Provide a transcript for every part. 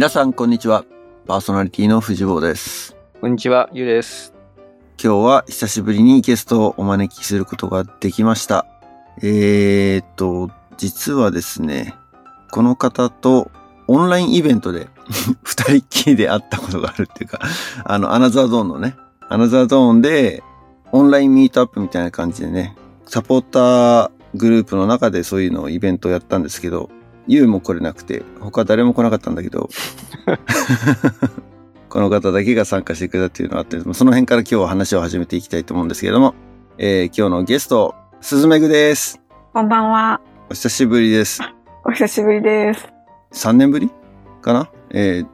皆さん、こんにちは。パーソナリティの藤坊です。こんにちは、ゆうです。今日は久しぶりにゲストをお招きすることができました。えーっと、実はですね、この方とオンラインイベントで 二人っきりで会ったことがあるっていうか、あの、アナザードーンのね、アナザードーンでオンラインミートアップみたいな感じでね、サポーターグループの中でそういうのをイベントをやったんですけど、ユウも来れなくて、他誰も来なかったんだけど、この方だけが参加してくれたっていうのがあって、その辺から今日は話を始めていきたいと思うんですけれども、えー今日のゲスト、すずめぐです。こんばんは。お久しぶりです。お久しぶりです。3年ぶり？かな？えー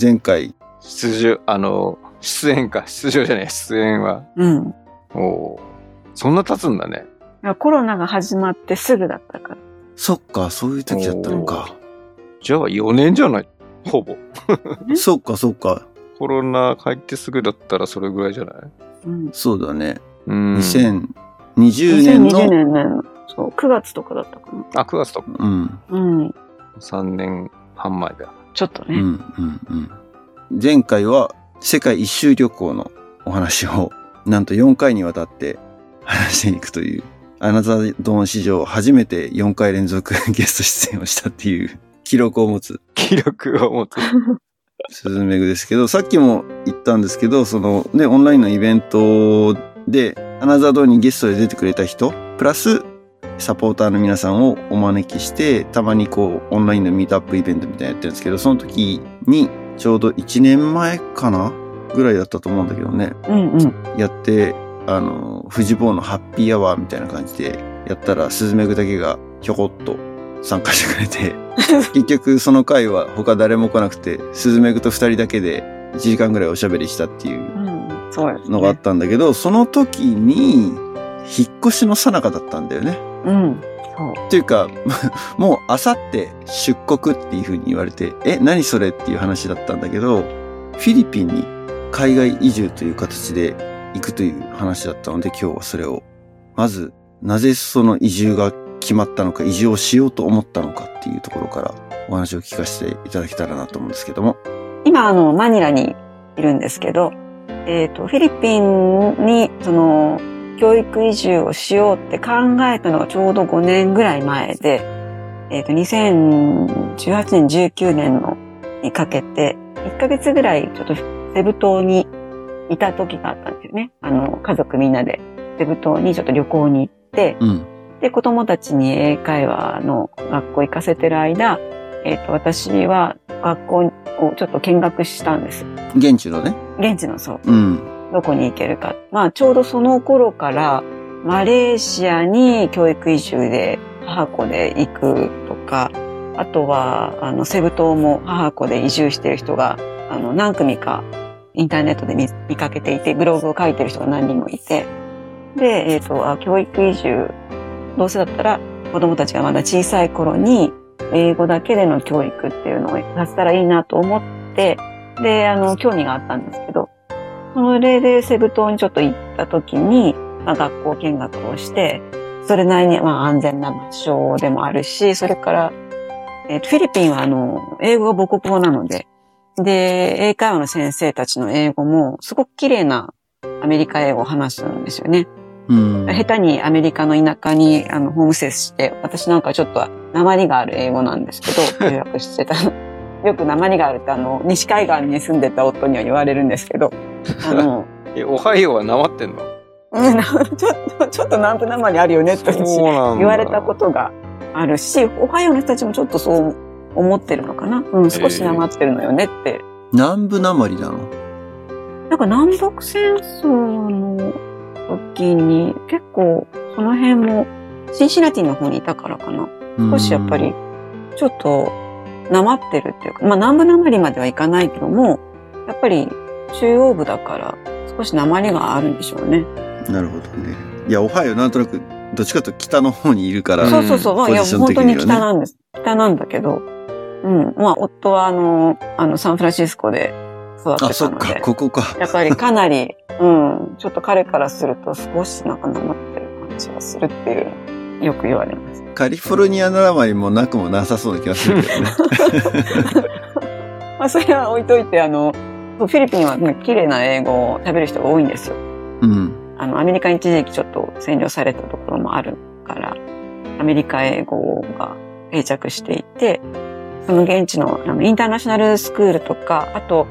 前回、出場、あの、出演か、出場じゃない、出演は。うん。おそんな経つんだね。コロナが始まってすぐだったから。そっか、そういう時だったのか。じゃあ4年じゃない？ほぼ。そっか、そっか。コロナ入ってすぐだったらそれぐらいじゃない？うん。そうだね。うん。2020年の、2020年の、そう、9月とかだったかな。あ、9月とか。うん、うん。3年半前だ。ちょっとうん、ね。うん、うん。前回は世界一周旅行のお話を、なんと4回にわたって話していくという、アナザードーン史上初めて4回連続 ゲスト出演をしたっていう記録を持つ記録を持つ。スズメグですけど、さっきも言ったんですけど、そのね、オンラインのイベントで、アナザードーンにゲストで出てくれた人、プラス、サポーターの皆さんをお招きして、たまにこう、オンラインのミートアップイベントみたいなのやってるんですけど、その時に、ちょうど1年前かなぐらいだったと思うんだけどね、うんうん。やって、あの、富士坊のハッピーアワーみたいな感じでやったら、スズメグだけがひょこっと参加してくれて、結局その回は他誰も来なくて、スズメグと二人だけで1時間ぐらいおしゃべりしたっていう。のがあったんだけど、その時に、引っ越しの最中だったんだよね。うん。そう。っていうか、もうあさって出国っていう風に言われて、え、何それっていう話だったんだけど、フィリピンに海外移住という形で行くという話だったので、今日はそれを、まず、なぜその移住が決まったのか、移住をしようと思ったのかっていうところからお話を聞かせていただけたらなと思うんですけども。今、あの、マニラにいるんですけど、えっ、と、フィリピンに、その、教育移住をしようって考えたのがちょうど5年ぐらい前で、えっ、と、2018年、19年のにかけて、1ヶ月ぐらいちょっとセブ島にいた時があったんですよね。あの、家族みんなでセブ島にちょっと旅行に行って、うん。で、子供たちに英会話の学校行かせてる間、えっ、と、私は学校をちょっと見学したんです。現地のね。現地のそう、うん。どこに行けるか。まあ、ちょうどその頃から、マレーシアに教育移住で母子で行くとか、あとは、あの、セブ島も母子で移住してる人が、あの、何組かインターネットで見見かけていて、ブログを書いてる人が何人もいて、で、えっ、とあ、教育移住、どうせだったら子供たちがまだ小さい頃に英語だけでの教育っていうのをさせたらいいなと思って、で、あの、興味があったんですけど、それでセブ島にちょっと行った時に、まあ、学校見学をして、それなりにまあ安全な場所でもあるし、それから、えーとフィリピンはあの、英語が母国語なので、で、英会話の先生たちの英語もすごく綺麗なアメリカ英語を話すんですよね。うん。下手にアメリカの田舎にあのホームステイして、私なんかちょっと鉛がある英語なんですけど、留学してた。よく鉛があるってあの、西海岸に住んでた夫には言われるんですけど、あの、え、オハイオはなまってんの？うん、な ちょっと、ちょっと南部鉛あるよねって言われたことがあるし、オハイオの人たちもちょっとそう思ってるのかな？うん、少し鉛ってるのよねって。南部なまりなの？なんか南北戦争の時に結構その辺もシンシナティの方にいたからかな。少しやっぱり、ちょっと、なまってるっていうか、まあ南部なまりまではいかないけども、やっぱり中央部だから少しなまりがあるんでしょうね。なるほどね。いや、オハイオなんとなく、どっちかというと北の方にいるから、そうそうそう。まあいや、本当に北なんです。北なんだけど、うん。まあ夫はあの、あの、サンフランシスコで育ってあ、そっか、たので、ここか。やっぱりかなり、うん、ちょっと彼からすると少しなんかなまってる感じがするっていう、よく言われます。カリフォルニアなまりもなくもなさそうな気がするけどね。まあ、それは置いといて、あの、フィリピンはね綺麗な英語を喋る人が多いんですよ。うん。あの、アメリカに一時期ちょっと占領されたところもあるから、アメリカ英語が定着していて、その現地のあのインターナショナルスクールとか、あと、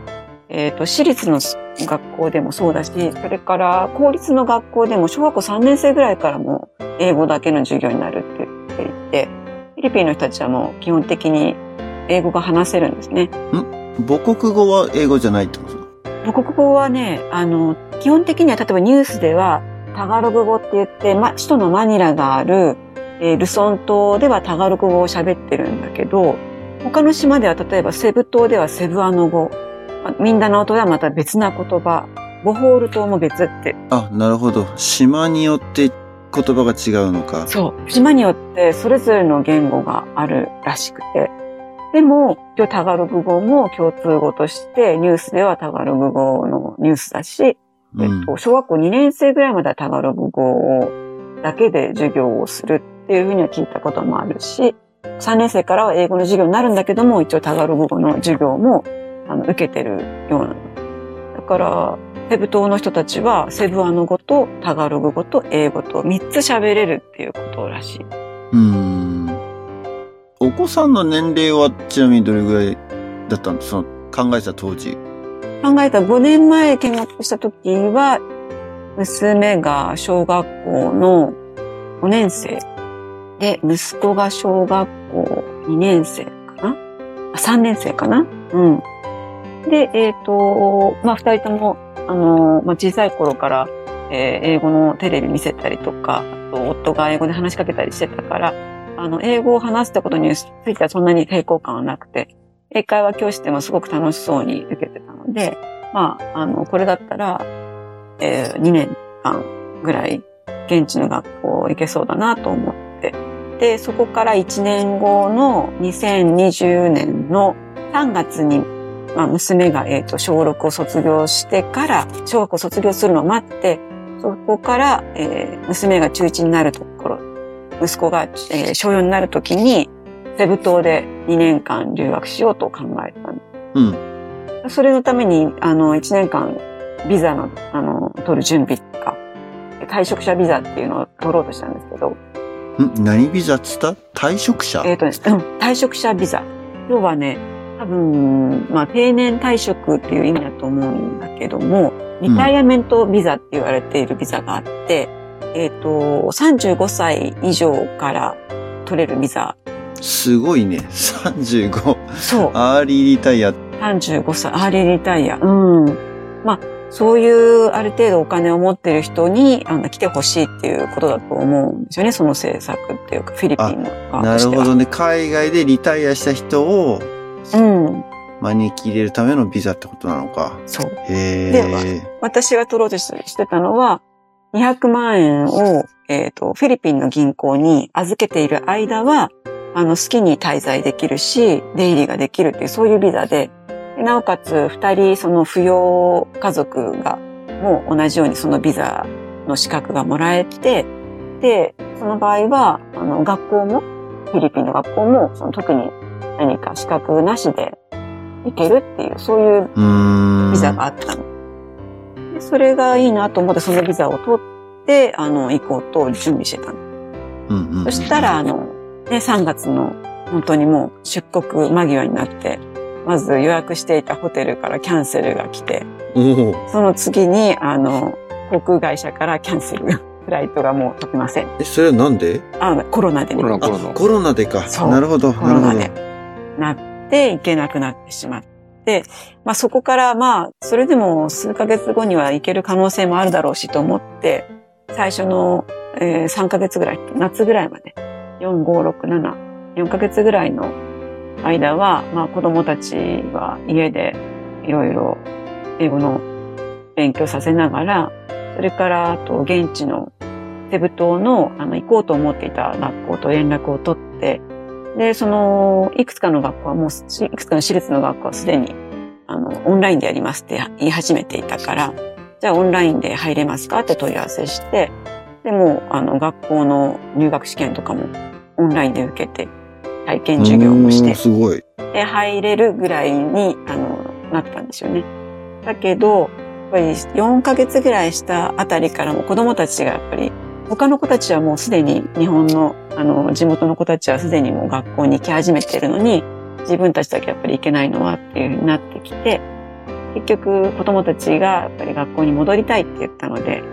えっ、と、私立の学校でもそうだし、それから公立の学校でも小学校3年生ぐらいからも英語だけの授業になるって言っていて、フィリピンの人たちはもう基本的に英語が話せるんですね。母国語は英語じゃないってこと？母国語はね、あの、基本的には例えばニュースではタガログ語って言って、ま、首都のマニラがある、えールソン島ではタガログ語を喋ってるんだけど、他の島では例えばセブ島ではセブアノ語、まミンダナオ島ではまた別な言葉、ボホール島も別って。あ、なるほど。島によって言葉が違うのか。そう。島によってそれぞれの言語があるらしくて。でも、今日タガログ語も共通語として、ニュースではタガログ語のニュースだし、うんえっと、小学校2年生ぐらいまではタガログ語をだけで授業をするっていうふうには聞いたこともあるし、3年生からは英語の授業になるんだけども、一応タガログ語の授業もあの受けてるようなの。だから、セブ島の人たちはセブアノ語とタガログ語と英語と3つ喋れるっていうことらしい。うん。お子さんの年齢はちなみにどれぐらいだったんですその考えた当時。考えた5年前見学した時は、娘が小学校の5年生で、息子が小学校2年生かな？あ ?3 年生かな？うん。で、えっ、と、まあ、二人とも、あの、まあ、小さい頃から、えー英語のテレビ見せたりとか、あと夫が英語で話しかけたりしてたから、あの、英語を話すってことについてはそんなに抵抗感はなくて、英会話教室でもすごく楽しそうに受けてたので、まあ、あの、これだったら、え2年間ぐらい現地の学校行けそうだなと思って。で、そこから1年後の2020年の3月に、まあ、娘が、えっ、と、小6を卒業してから、小学校卒業するのを待って、そこから、えー娘が中1になるところ、息子が、えー小4になるときに、セブ島で2年間留学しようと考えたんですうん。それのために、あの、1年間、ビザの、あの、取る準備とか、退職者ビザっていうのを取ろうとしたんですけど、ん何ビザっつった？退職者？えっ、とね、うん、退職者ビザ。要はね、多分、まあ、定年退職っていう意味だと思うんだけども、 retirement ビザって言われているビザがあって、えっ、と、35歳以上から取れるビザ。すごいね。35。そう。アーリーリタイア。35歳、アーリーリタイア。うん。まあ、そういうある程度お金を持ってる人にあの来てほしいっていうことだと思うんですよね。その政策っていうか、フィリピンの側な。るほどね。海外でリタイアした人をうん。招き入れるためのビザってことなのか。そう。へでえ。私が取ろうとしてしてたのは、200万円を、えっ、と、フィリピンの銀行に預けている間は、あの、好きに滞在できるし、出入りができるっていう、そういうビザで、でなおかつ、二人、その扶養家族が、もう同じようにそのビザの資格がもらえて、で、その場合は、あの、学校も、フィリピンの学校も、その特に何か資格なしで行けるっていう、そういう。ビザがあったの。でそれがいいなと思って、そのビザを取って、あの、行こうと準備してたの。うんうんうん。そしたら、あの、ね、3月の本当にもう出国間際になって、まず予約していたホテルからキャンセルが来て。その次に、あの、航空会社からキャンセルが、フライトがもう飛びません。え、それはなんで？あ、コロナでねコロナあコロナ、コロナでか。そうなるほど。コロナで。なって行けなくなってしまって、まあそこからまあ、それでも数ヶ月後には行ける可能性もあるだろうしと思って、最初の、えー3ヶ月ぐらい、夏ぐらいまで、4、5、6、7、4ヶ月ぐらいの間は、まあ子供たちは家でいろいろ英語の勉強させながら、それからあと現地のセブ島のあの行こうと思っていた学校と連絡を取って、で、その、いくつかの学校はもう、いくつかの私立の学校はすでに、あの、オンラインでやりますって言い始めていたから、じゃあオンラインで入れますかって問い合わせして、でも、あの、学校の入学試験とかもオンラインで受けて体験授業をしてんすごい。で、入れるぐらいに、あの、なったんですよね。だけど、やっぱり4ヶ月ぐらいしたあたりからも子供たちがやっぱり、他の子たちはもうすでに日本の、あの、地元の子たちはすでにもう学校に行き始めてるのに、自分たちだけやっぱり行けないのはっていうふうになってきて、結局子供たちがやっぱり学校に戻りたいって言ったので、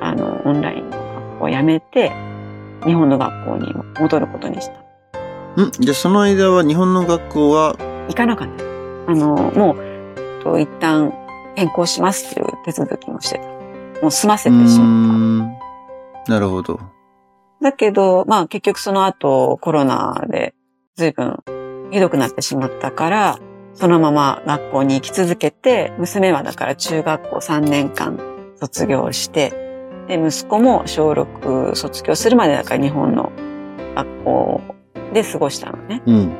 あの、オンラインの学校を辞めて、日本の学校に戻ることにした。んじゃあその間は日本の学校は、行かなかった。あの、もう、と一旦変更しますっていう手続きもしてた。もう済ませてしまっん。なるほど。た。だけど、まあ結局その後コロナで随分ひどくなってしまったから、そのまま学校に行き続けて、娘はだから中学校3年間卒業して、で、息子も小6卒業するまでだから日本の学校で過ごしたのね。うん。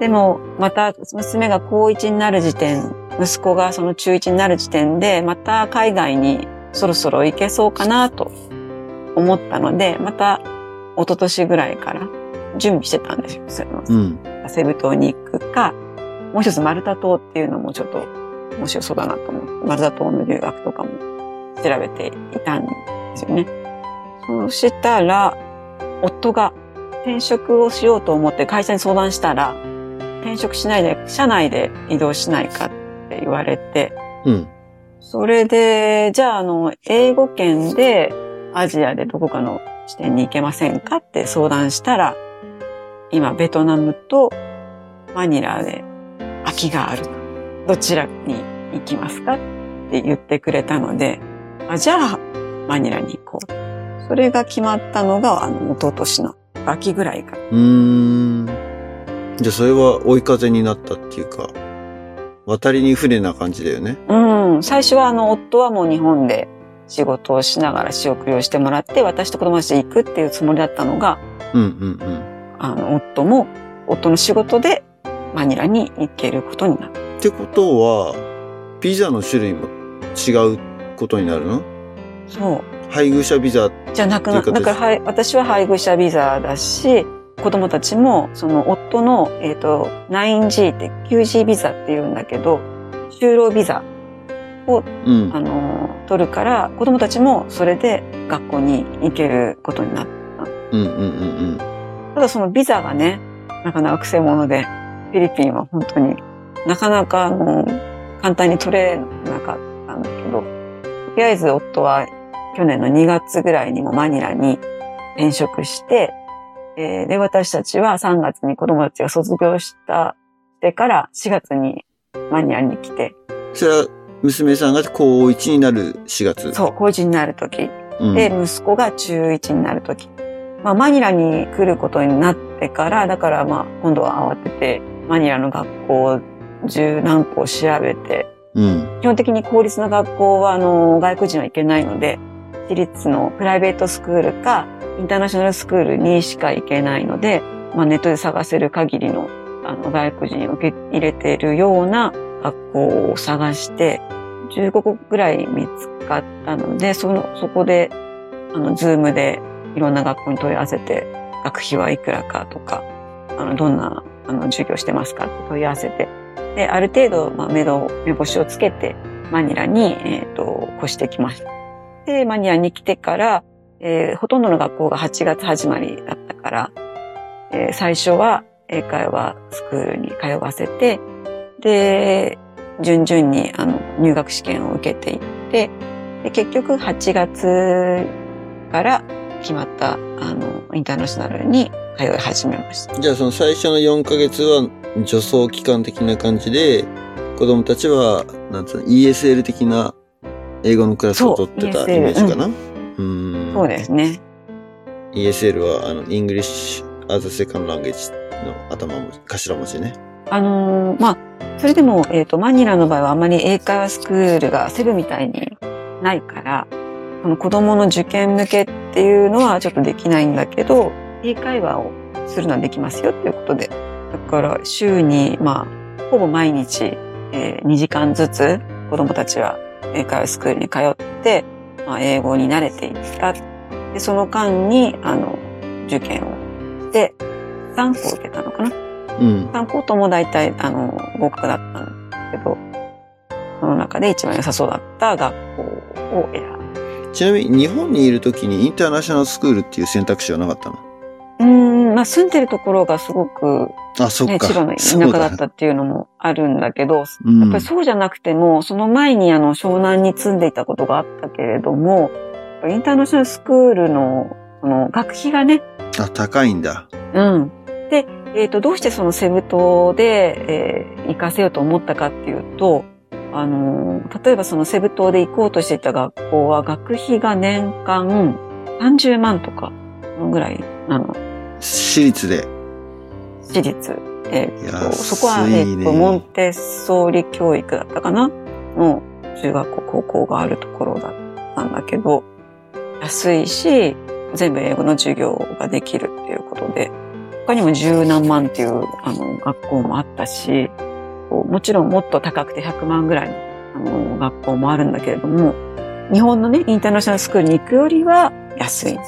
でも、また娘が高1になる時点、息子がその中1になる時点で、また海外にそろそろ行けそうかなと思ったので、また一昨年ぐらいから準備してたんですよ。そのうん。セブ島に行くか、もう一つマルタ島っていうのもちょっと面白そうだなと思って、マルタ島の留学とかも調べていたんですよね。そうしたら、夫が転職をしようと思って会社に相談したら、転職しないで、社内で移動しないかって言われて、うん。それで、じゃあ、あの、英語圏でアジアでどこかの支店に行けませんかって相談したら、今、ベトナムとマニラで空きがあると。どちらに行きますかって言ってくれたので、あじゃあ、マニラに行こう。それが決まったのが、あの、一昨年の秋ぐらいから。うーん。じゃあそれは追い風になったっていうか、渡りに船な感じだよね。うん。最初はあの、夫はもう日本で仕事をしながら仕送りをしてもらって、私と子供たちで行くっていうつもりだったのが、うんうんうん。あの、夫も、夫の仕事でマニラに行けることになった。ってことは、ビザの種類も違うことになるの？そう。配偶者ビザ。じゃなくな、だから、はい、私は配偶者ビザだし、子供たちも、その夫の、えっ、と、9G って 9G ビザって言うんだけど、就労ビザを、うんあ。の、取るから、子供たちもそれで学校に行けることになった。うんうんうんただそのビザがね、なかなか癖者で、フィリピンは本当になかなかあの簡単に取れなかったんだけど、とりあえず夫は去年の2月ぐらいにもマニラに転職して、えーで、私たちは3月に子供たちが卒業した、してから4月にマニラに来て、うん。それは、娘さんが高1になる4月？そう、高1になるとき、うん。で、息子が中1になるとき。まあ、マニラに来ることになってから、だからまあ、今度は慌てて、マニラの学校十何校調べて、うん。基本的に公立の学校は、あの、外国人は行けないので、私立の private school か、インターナショナルスクールにしか行けないので、まあ、ネットで探せる限りの、あの、外国人を受け入れているような学校を探して、15個ぐらい見つかったので、その、そこで、あの、 Zoom でいろんな学校に問い合わせて、学費はいくらかとか、あの、どんな、あの、授業してますかって問い合わせて、で、ある程度、まあ、目処、目星をつけて、マニラに、えっ、と、越してきました。で、マニラに来てから、えーほとんどの学校が8月始まりだったから、えー最初は英会話スクールに通わせて、で、順々にあの入学試験を受けていって、で結局8月から決まったあのインターナショナルに通い始めました。じゃあその最初の4ヶ月は助走期間的な感じで、子供たちは、なんつうの、ESL 的な英語のクラスを取ってたイメージかな、うーん。そうですね。ESL は、あの、English as a Second Language の頭文字、頭文字ね。あのーまあ、それでも、えっ、と、マニラの場合はあまり英会話スクールがセブみたいにないから、その子供の受験向けっていうのはちょっとできないんだけど、英会話をするのはできますよっていうことで。だから、週に、まあ、ほぼ毎日、え2時間ずつ子供たちは英会話スクールに通って、まあ、英語に慣れていった。で、その間に、あの、受験をして、3校受けたのかな？うん。3校とも大体、あの、合格だったんだけど、その中で一番良さそうだった学校を選ぶ。ちなみに日本にいるときにインターナショナルスクールっていう選択肢はなかったの？うーん、まあ住んでるところがすごく、あ、そっね、か。千葉の田舎だったっていうのもあるんだけど、うん。やっぱりそうじゃなくても、その前にあの湘南に住んでいたことがあったけれども、インターナショナルスクールのその学費がね、あ、高いんだ。うん。で、えっ、と、どうしてそのセブ島で、えー行かせようと思ったかっていうと、あのー例えばそのセブ島で行こうとしていた学校は学費が年間30万とか、そのぐらい私立で。私立。えっ、と、そこは、えっ、と、モンテッソーリ教育だったかな？の中学校、高校があるところだったんだけど、安いし、全部英語の授業ができるっていうことで、他にも十何万っていうあの学校もあったし、もちろんもっと高くて100万ぐらいのあの学校もあるんだけれども、日本のね、インターナショナルスクールに行くよりは安い。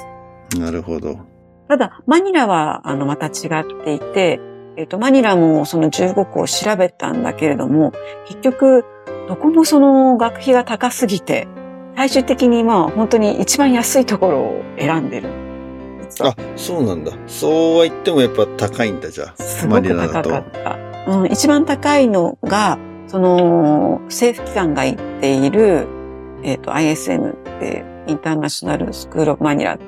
なるほど。ただ、マニラは、あの、また違っていて、えっ、と、マニラもその15校を調べたんだけれども、結局、どこもその学費が高すぎて、最終的にまあ本当に一番安いところを選んでる。あ、そうなんだ。そうは言ってもやっぱ高いんだ、じゃあ。すごく高かった。うん、一番高いのが、その、政府機関が言っている、えっ、と、ISM って、インターナショナルスクールオブマニラ。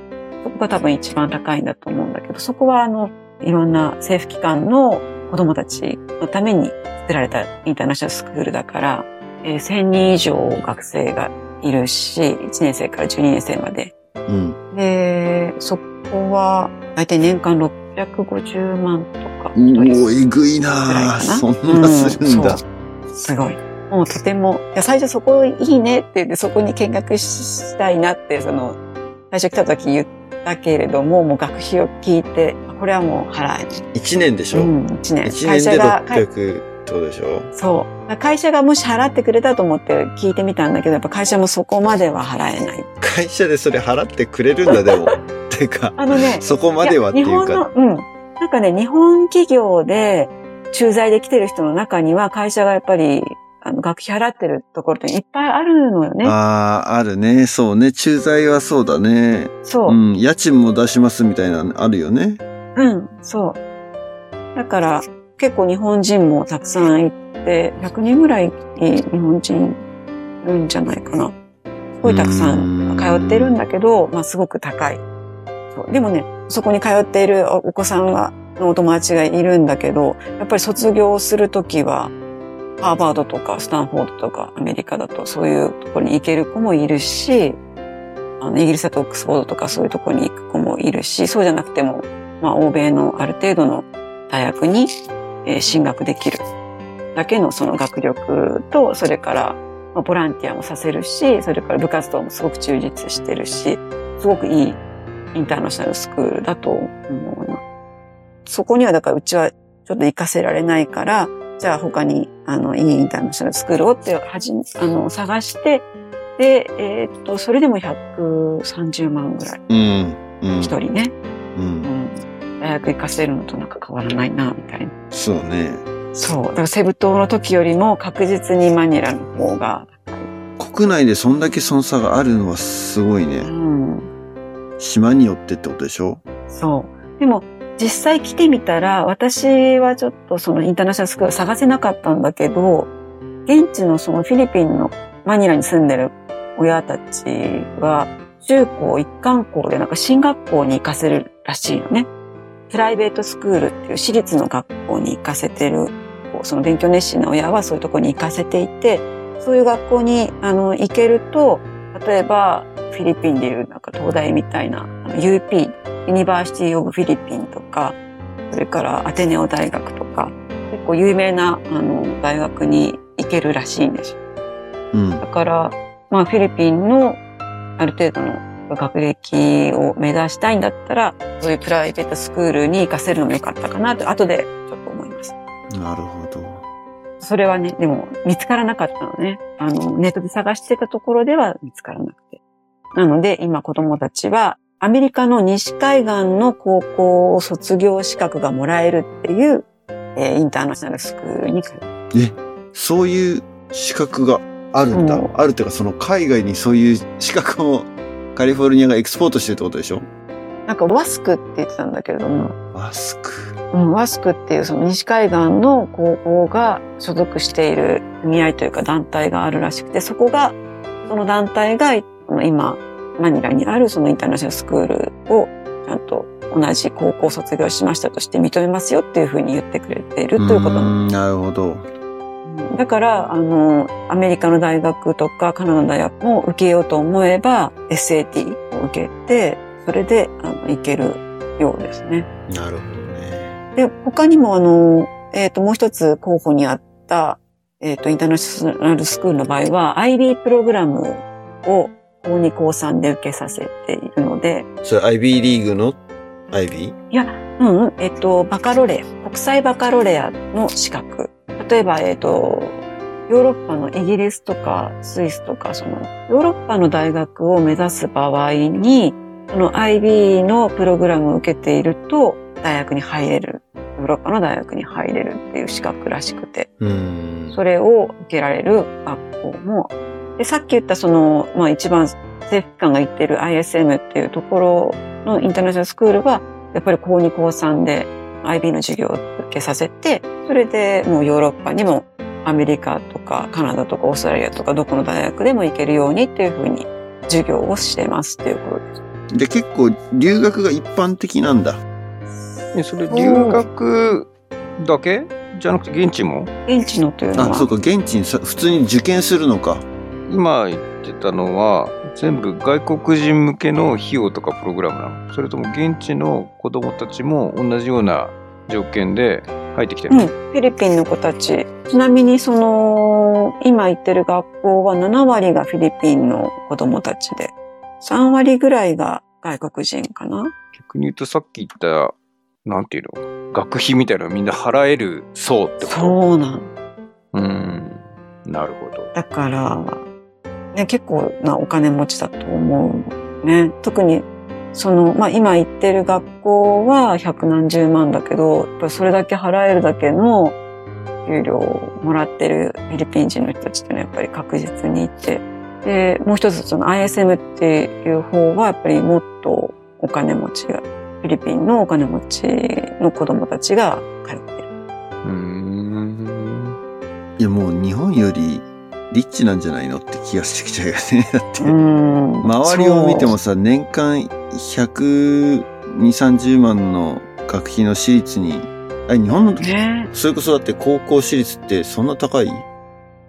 そこが多分一番高いんだと思うんだけど、そこはあの、いろんな政府機関の子供たちのために作られたインターナショナルスクールだから、えー1000人以上学生がいるし、1年生から12年生まで。うん。で、そこは、だいたい年間650万とか。おおえぐいなそんなするんだ。うそうすごい。もうとても、いや最初そこいいねって言って、そこに見学したいなって、その、最初来た時言ったけれども、もう学費を聞いて、これはもう払えない。一年でしょ、うん、1年。一年でが、600ってことでしょ？そう。会社がもし払ってくれたと思って聞いてみたんだけど、やっぱ会社もそこまでは払えない。会社でそれ払ってくれるんだ、でも。てか、あのね、そこまではっていうか。や日本の、うん。なんかね、日本企業で駐在で来てる人の中には、会社がやっぱり、あの、学費払ってるところっていっぱいあるのよね。ああ、あるね。そうね。駐在はそうだね。そうう。ん。家賃も出しますみたいなのあるよね。うん、そう。だから、結構日本人もたくさん行って、100人ぐらい日本人いるんじゃないかな。すごいたくさん通ってるんだけど、まあすごく高い。そうでもね、そこに通っているおお子さんが、のお友達がいるんだけど、やっぱり卒業するときは、ハーバードとかスタンフォードとかアメリカだとそういうところに行ける子もいるし、あの、イギリスだとオックスフォードとかそういうところに行く子もいるし、そうじゃなくても、まあ、欧米のある程度の大学に、えー進学できるだけのその学力と、それから、まあ、ボランティアもさせるし、それから部活動もすごく充実してるし、すごくいいインターナショナルスクールだと思うな。そこにはだからうちはちょっと活かせられないから、じゃあ他に、あの、いいインターナショナルスクールをってはじめ、あの、探して、で、えーっと、それでも130万ぐらい、うん。うん。一人ね。う。うんん。大学行かせるのとなんか変わらないな、みたいな。そうね。そう。だからセブ島の時よりも確実にマニラの方が。国内でそんだけその差があるのはすごいうね。ん。島によってってことでしょ？そう。でも、実際来てみたら、私はちょっとそのインターナショナルスクール探せなかったんだけど、現地のそのフィリピンのマニラに住んでる親たちは、中高一貫校でなんか進学校に行かせるらしいよね。 private school っていう私立の学校に行かせてる、その勉強熱心な親はそういうとこに行かせていて、そういう学校にあの行けると、例えばフィリピンでいうなんか東大みたいな UP、 University of フィリピンとか、それからアテネオ大学とか、結構有名なあの大学に行けるらしいんですよ。うん。だから、まあフィリピンのある程度の学歴を目指したいんだったら、そういうプライベートスクールに行かせるのもよかったかなと、後でちょっと思います。なるほど。それはね、でも見つからなかったのね。あの、ネットで探してたところでは見つからなくて。なので、今子供たちは、アメリカの西海岸の高校を卒業資格がもらえるっていうえーインターナショナルスクールに通う。え、そういう資格があるんだ。うんあるっていうか、その海外にそういう資格をカリフォルニアがエクスポートしてるってことでしょ？なんかワスクって言ってたんだけれども、マスク。うん、ワスクっていうその西海岸の高校が所属している組合というか団体があるらしくて、そこが、その団体が今、マニラにあるそのインターナショナルスクールをちゃんと同じ高校を卒業しましたとして認めますよっていうふうに言ってくれているということななるほど。だから、あの、アメリカの大学とかカナダの大学も受けようと思えば SAT を受けて、それで、あの、行けるようですね。なるほどね。で、他にもあの、えっ、と、もう一つ候補にあった、えっ、と、インターナショナルスクールの場合は、IB プログラムを高2高3で受けさせているので、それ IB リーグの？IB? うんうん、えっ、と、バカロレア、国際バカロレアの資格。例えば、えっ、と、ヨーロッパのイギリスとかスイスとか、その、ヨーロッパの大学を目指す場合に、その IB のプログラムを受けていると、大学に入れる。ヨーロッパの大学に入れるっていう資格らしくて。それを受けられる学校も、で、さっき言ったその、まあ一番政府機関が言っている ISM っていうところのインターナショナルスクールは、やっぱり高2高3で IB の授業を受けさせて、それでもうヨーロッパにもアメリカとかカナダとかオーストラリアとかどこの大学でも行けるようにっていうふうに授業をしてますっていうことです。で、結構留学が一般的なんだ。えそれ留学だけ？じゃなくて現地も？現地のというのあ、は、そうか、現地にさ普通に受験するのか。今言ってたのは全部外国人向けの費用とかプログラムなの。それとも現地の子供たちも同じような条件で入ってきてるの、うん、フィリピンの子たち。ちなみにその、今行ってる学校は7割がフィリピンの子供たちで、3割ぐらいが外国人かな？逆に言うとさっき言ったなんていうの？学費みたいなのみんな払える層ってこと？そうなん。うん。なるほど。だから、ね、結構なお金持ちだと思うね。特に、その、まあ、今行ってる学校は百何十万だけど、やっぱそれだけ払えるだけの給料をもらってるフィリピン人の人たちっていうのはやっぱり確実にいて、で、もう一つその ISM っていう方はやっぱりもっとお金持ちが、フィリピンのお金持ちの子供たちが通ってる。うんいや、もう日本よりリッチなんじゃないのって気がしてきちゃうよね。だって。うん。周りを見てもさ、年間120、30万の学費の私立に、あ、日本の、そうね。それこそだって高校私立ってそんな高い？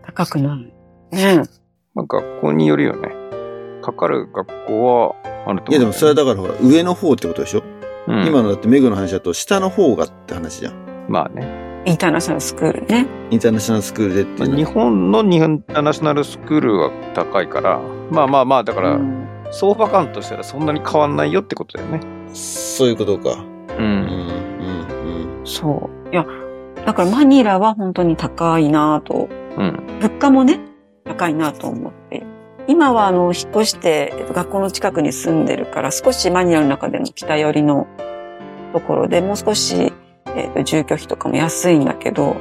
高くない。ね。まあ、学校によるよね。かかる学校はあると思う、いやでもそれはだからほら、上の方ってことでしょ、うん。今のだってメグの話だと下の方がって話じゃん。まあねインターナショナルスクールね。インターナショナルスクールでっていうのは日本のインターナショナルスクールは高いからまあまあまあだからうん相場感としたらそんなに変わんないよってことだよねそういうことか。ううんん、うん、そう。いや、だからマニラは本当に高いなと、うん物価もね、高いなと思って。今はあの、引っ越して、えっと学校の近くに住んでるから、少しマニラの中でも北寄りのところでもう少し、えっと住居費とかも安いんだけど、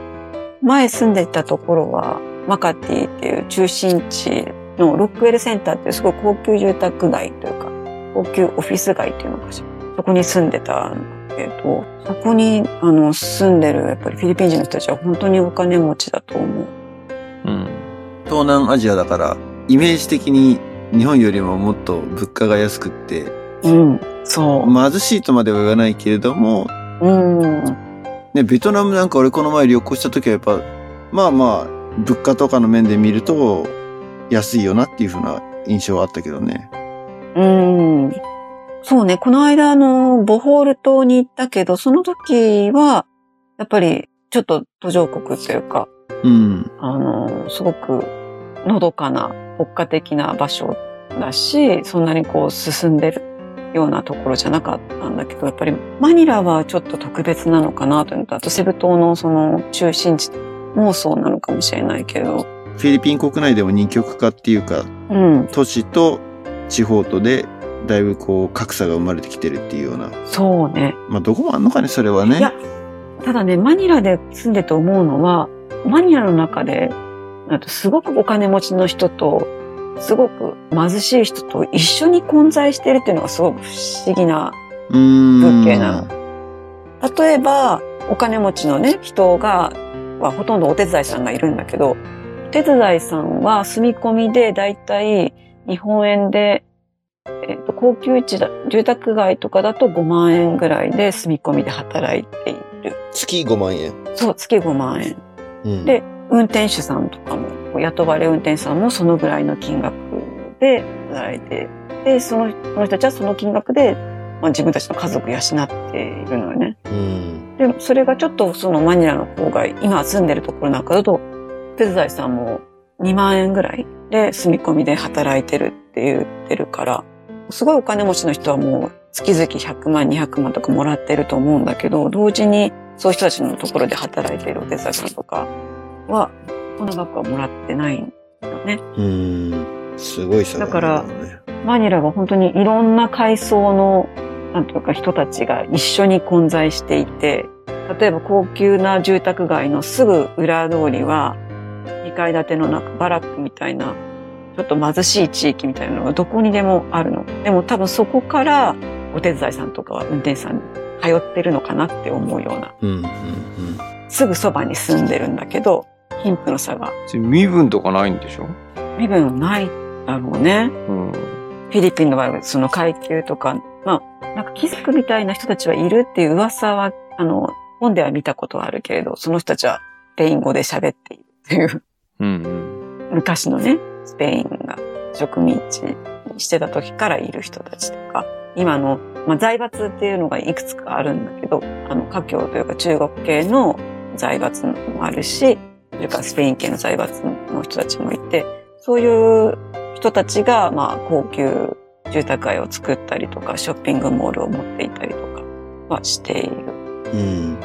前住んでたところは、マカティっていう中心地のロックウェルセンターっていうすごい高級住宅街というか、高級オフィス街っていうのかしら。そこに住んでたんだけど、そこにあの住んでるやっぱりフィリピン人の人たちは本当にお金持ちだと思う。うん東南アジアだから、イメージ的に日本よりももっと物価が安くって、うん、そ貧しいとまでは言わないけれども、う。うん、ね、ベトナムなんか俺この前旅行した時はやっぱ、まあまあ、物価とかの面で見ると、安いよなっていう風な印象はあったけどね。うん。そうね、この間あの、ボホール島に行ったけど、その時は、やっぱりちょっと途上国というか、うん。あの、すごくのどかな、国家的な場所だし、そんなにこう進んでるようなところじゃなかったんだけど、やっぱりマニラはちょっと特別なのかなというのと、あとセブ島のその中心地もそうなのかもしれないけど、フィリピン国内でも二極化っていうか、うん、都市と地方とで、だいぶこう格差が生まれてきてるっていうような。そうね。まあどこもあんのかね、それはいねや。ただね、マニラで住んでて思うのは、マニラの中で、あとすごくお金持ちの人と、すごく貧しい人と一緒に混在してるっていうのがすごく不思議な。風景な例えば、お金持ちのね、人が、はほとんどお手伝いさんがいるんだけど、お手伝いさんは住み込みでだいたい日本円で、えっと高級地だ、住宅街とかだと5万円ぐらいで住み込みで働いている。月5万円。そう、月5万円。うんで運転手さんとかも、雇われ運転手さんもそのぐらいの金額で働いて、で、そのその人たちはその金額で、まあ、自分たちの家族養っているのよね。うん。でも、それがちょっとそのマニラの方が、今住んでるところなんかだと、手伝いさんも2万円ぐらいで住み込みで働いてるって言ってるから、すごいお金持ちの人はもう月々100万、200万とかもらってると思うんだけど、同時にそういう人たちのところで働いてるお手伝いさんとかは、この額はもらってないんだよね。うん。すごい差だからねマニラは本当にいろんな階層の、なんというか人たちが一緒に混在していて、例えば高級な住宅街のすぐ裏通りは、2階建てのなんかバラックみたいな、ちょっと貧しい地域みたいなのがどこにでもあるの。でも多分そこからお手伝いさんとかは運転手さんに通ってるのかなって思うような、うん。うん。すぐそばに住んでるんだけど、貧富の差が身分とかないんでしょ？身分ないだろうね。うん。フィリピンの場合はその階級とか、まあ、なんか貴族みたいな人たちはいるっていう噂は、あの、本では見たことはあるけれど、その人たちはスペイン語で喋っているっていう、うんうん。昔のね、スペインが植民地にしてた時からいる人たちとか、今の、まあ、財閥っていうのがいくつかあるんだけど、あの、華僑というか中国系の財閥もあるし、それからスペイン系の財閥の人たちもいて、そういう人たちが、まあ、高級住宅街を作ったりとか、ショッピングモールを持っていたりとかはしている。うん。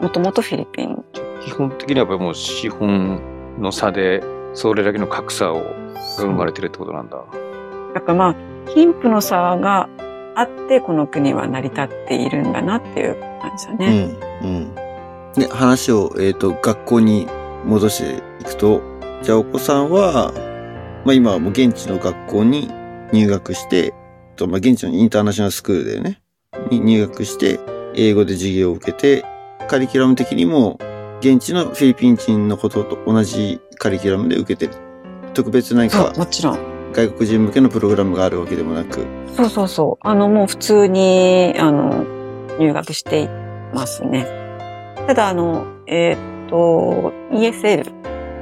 もともとフィリピン。基本的にはやっぱりもう資本の差で、それだけの格差をが生まれてるってことなんだ。だからまあ、貧富の差があって、この国は成り立っているんだなっていう感じだうね。ん。うん。で、話を、えっ、と、学校に戻していくと、じゃあお子さんは、まあ今はもう現地の学校に入学して、とまあ現地のインターナショナルスクールだよね。に入学して、英語で授業を受けて、カリキュラム的にも、現地のフィリピン人のことと同じカリキュラムで受けてる。特別何かもちろん。外国人向けのプログラムがあるわけでもなく。そうそうそう。あの、もう普通に、あの、入学していますね。ただ、あの、えーっと、ESL、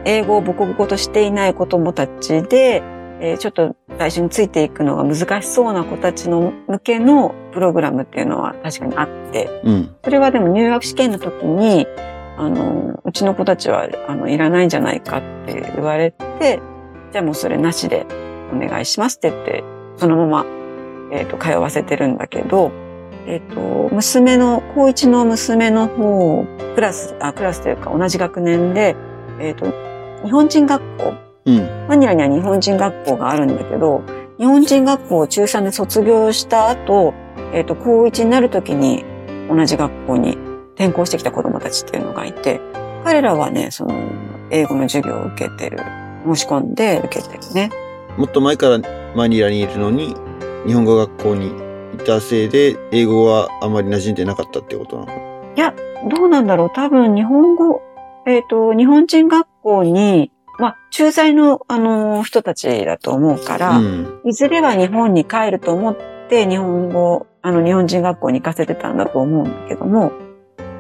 英語を母国語としていない子供たちで、えーちょっと最初についていくのが難しそうな子たちの向けのプログラムっていうのは確かにあって、うん。それはでも入学試験の時に、あの、うちの子たちは、あの、いらないんじゃないかって言われて、じゃあもうそれなしでお願いしますって言って、そのまま、えっ、と、通わせてるんだけど、えっ、と、娘の、高一の娘の方、クラス、あ、クラスというか同じ学年で、えっ、と、日本人学校、うん。マニラには日本人学校があるんだけど、日本人学校を中3で卒業した後、えっ、と、高1になる時に同じ学校に転校してきた子供たちっていうのがいて、彼らはね、その、英語の授業を受けてる。申し込んで受けてるね。もっと前からマニラにいるのに、日本語学校にいたせいで、英語はあまり馴染んでなかったってことなの？いや、どうなんだろう。多分日本語、えっ、と、日本人学校に、まあ、駐在の、あの人たちだと思うから、うん。いずれは日本に帰ると思って、日本語、あの、日本人学校に行かせてたんだと思うんだけども、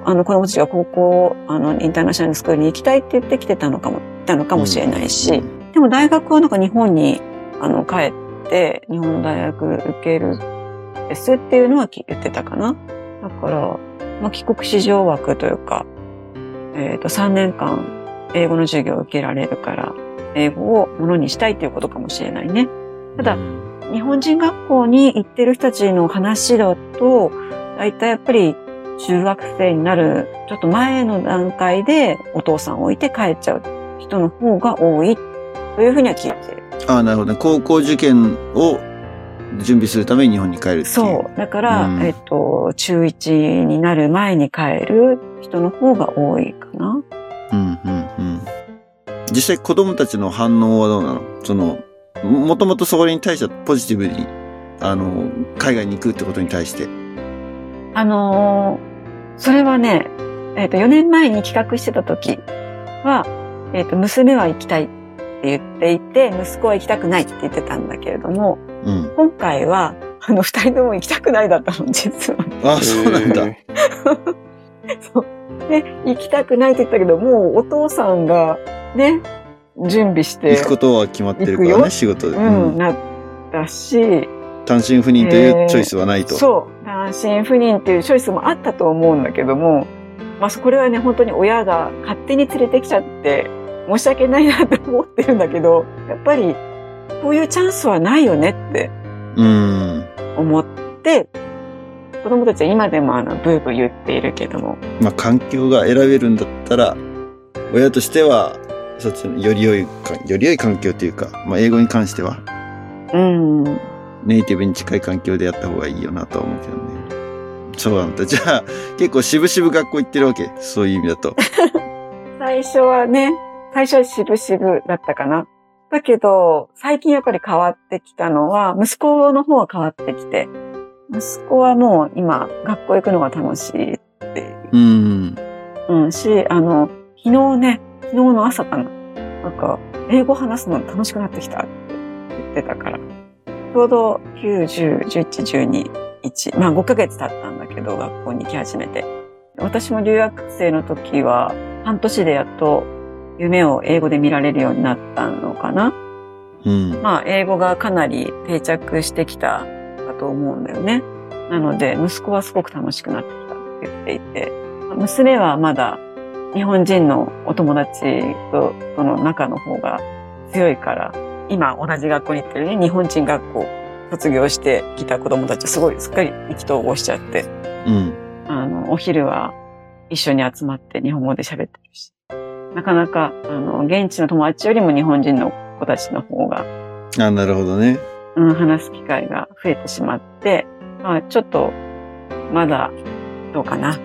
あの、子供たちが高校、あの、インターナショナルスクールに行きたいって言ってきてたのかも、たのかもしれないし、でも大学はなんか日本に、あの、帰って、日本の大学受けるですっていうのはき言ってたかな。だから、まあ、帰国子女枠というか、えっ、と、3年間、英語の授業を受けられるから、英語をものにしたいということかもしれないね。ただうん日本人学校に行ってる人たちの話だと、大体やっぱり中学生になるちょっと前の段階でお父さんを置いて帰っちゃう人の方が多いというふうには聞いてる。ああ、なるほどね。高校受験を準備するために日本に帰るっていう。そう。だから、うんえっと、中1になる前に帰る人の方が多いかな。うん、うん、うん。実際子供たちの反応はどうなの？その、ももともとそれに対してはポジティブに、あの、海外に行くってことに対して。あのーそれはね、えっ、と、4年前に企画してた時は、えっ、と、娘は行きたいって言っていて、息子は行きたくないって言ってたんだけれども、うん。今回は、あの、二人とも行きたくないだったの、実は。あ、そうなんだ。へ そう。で、行きたくないって言ったけど、もうお父さんが、ね、準備して行く、ことは決まってるからね、仕事で。うん、うんなったし、単身赴任というチョイスはないと。そう。単身赴任っていうチョイスもあったと思うんだけども、まあ、これはね、本当に親が勝手に連れてきちゃって、申し訳ないなって思ってるんだけど、やっぱり、こういうチャンスはないよねってうん。思って、子供たちは今でもあの、ブーブー言っているけども、まあ、環境が選べるんだったら、親としては、そっちのより良いか、より良い環境というか、まあ、英語に関しては、うん、ネイティブに近い環境でやった方がいいよなとは思うけどね。そうなんだ。じゃあ、結構渋々学校行ってるわけ？そういう意味だと。最初はね、最初は渋々だったかな。だけど、最近やっぱり変わってきたのは、息子の方は変わってきて、息子はもう今、学校行くのが楽しいっていう。うん。うん、し、あの、昨日ね、昨日の朝かな。なんか、英語話すの楽しくなってきたって言ってたから。ちょうど9、10、11、12、1。まあ5ヶ月経ったんだけど、学校に行き始めて。私も留学生の時は、半年でやっと夢を英語で見られるようになったのかな？うん。まあ、英語がかなり定着してきたかと思うんだよね。なので、息子はすごく楽しくなってきたって言っていて、娘はまだ日本人のお友達ととの仲の方が強いから、今同じ学校に行ってるね、日本人学校卒業してきた子供たちはすごいすっかり意気投合しちゃって、うん。あの、お昼は一緒に集まって日本語で喋ってるし、なかなか、あの、現地の友達よりも日本人の子たちの方があ、なるほどね。うん、話す機会が増えてしまって、まあ、ちょっと、まだ、どうかな。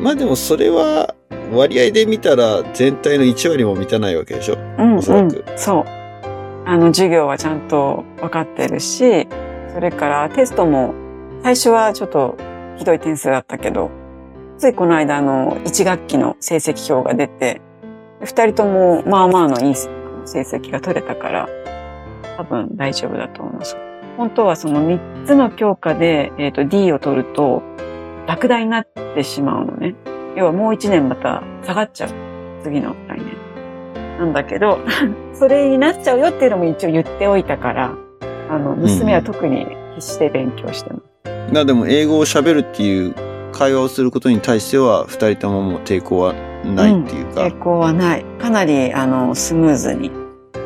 まあでもそれは、割合で見たら全体の1割も満たないわけでしょ？うん、うんおそらく、そう。あの、授業はちゃんと分かってるし、それからテストも、最初はちょっとひどい点数だったけど、ついこの間、あの、1学期の成績表が出て、二人とも、まあまあのいい成績が取れたから、多分大丈夫だと思います。本当はその3つの教科で、えっ、と D を取ると、落第になってしまうのね。要はもう1年また下がっちゃう。次の来年。なんだけど、それになっちゃうよっていうのも一応言っておいたから、あの、娘は特に必死で勉強してます。まあでも英語を喋るっていう会話をすることに対しては、二人とももう抵抗はないっていうか。抵抗はない。かなり、あの、スムーズに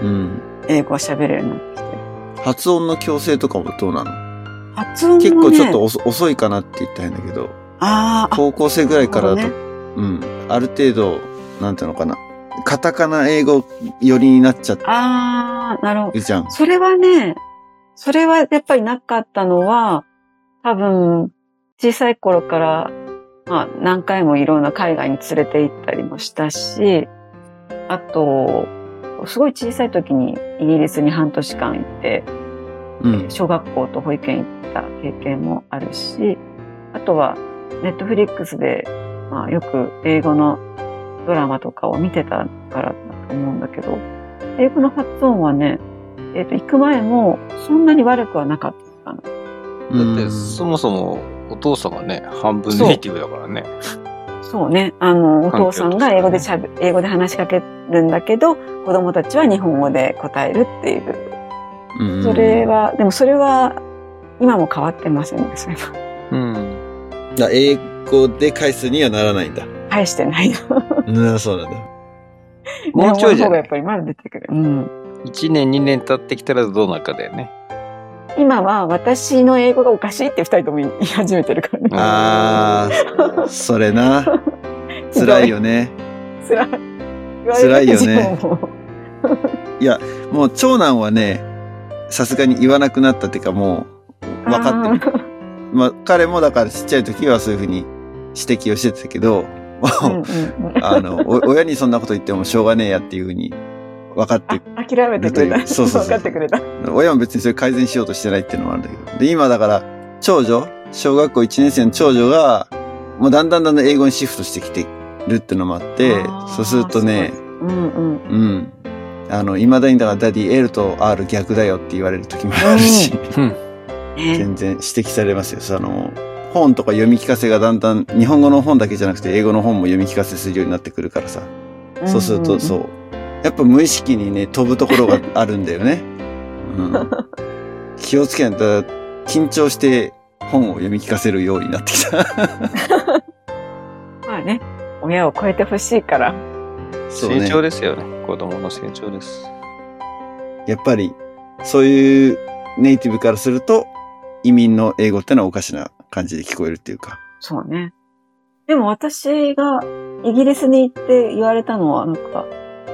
うん。英語を喋れるようになってきてる。発音の矯正とかもどうなの？発音もね、結構ちょっと遅遅いかなって言ったんだけど、あーあ、高校生ぐらいからだと、なるうん。ある程度、なんていうのかな。カタカナ英語寄りになっちゃってああ、なるほど。るじゃん。それはね、それはやっぱりなかったのは、多分、小さい頃から、まあ、何回もいろんな海外に連れて行ったりもしたし、あと、すごい小さい時にイギリスに半年間行って、うん。小学校と保育園行った経験もあるし、あとは、ネットフリックスで、まあ、よく英語のドラマとかを見てたからだと思うんだけど、英語の発音はね、えっ、と、行く前もそんなに悪くはなかったの。だって、そもそもお父さんがね、半分ネイティブだからね。そうね。あの、お父さんが英語でしゃべ、英語で話しかけるんだけど、子供たちは日本語で答えるっていう。うんそれは、でもそれは、今も変わってませんね、それは。うん。だ英語で返すにはならないんだ。返してないよ。なそうなんだ。もうちょいじゃ日本がやっぱりまだ出てくる。うん。1年2年経ってきたらどうなるかだよね。今は私の英語がおかしいって二人とも言い始めてるからね。あー、それな。辛いよね。辛い。辛いよね言われると自分ももう長男はね、さすがに言わなくなったっていうかもう、分かってる。まあ、彼もだからちっちゃい時はそういうふうに指摘をしてたけど、うんもう、うんうんあの、お親にそんなこと言ってもしょうがねえやっていうふうに分かって、あ諦めてくれた。そうそうそう分かってくれた。親も別にそれ改善しようとしてないっていうのもあるんだけど。で、今だから、長女、小学校1年生の長女が、もうだんだんだんだん英語にシフトしてきてるってのもあってそうするとね、うんうん。うん。あの、未だにだから Daddy L と R 逆だよって言われる時もあるし、うん。ね全然指摘されますよ。その、本とか読み聞かせがだんだん、日本語の本だけじゃなくて英語の本も読み聞かせするようになってくるからさ。そうすると、そう。やっぱ無意識にね、飛ぶところがあるんだよね。うん。気をつけないと、緊張して本を読み聞かせるようになってきた。まあね、親を超えてほしいから。そうね成。長ですよね。子供の成長です。やっぱり、そういうネイティブからすると、移民の英語ってのはおかしな感じで聞こえるっていうか。そうね。でも私がイギリスに行って言われたのは、なんか、や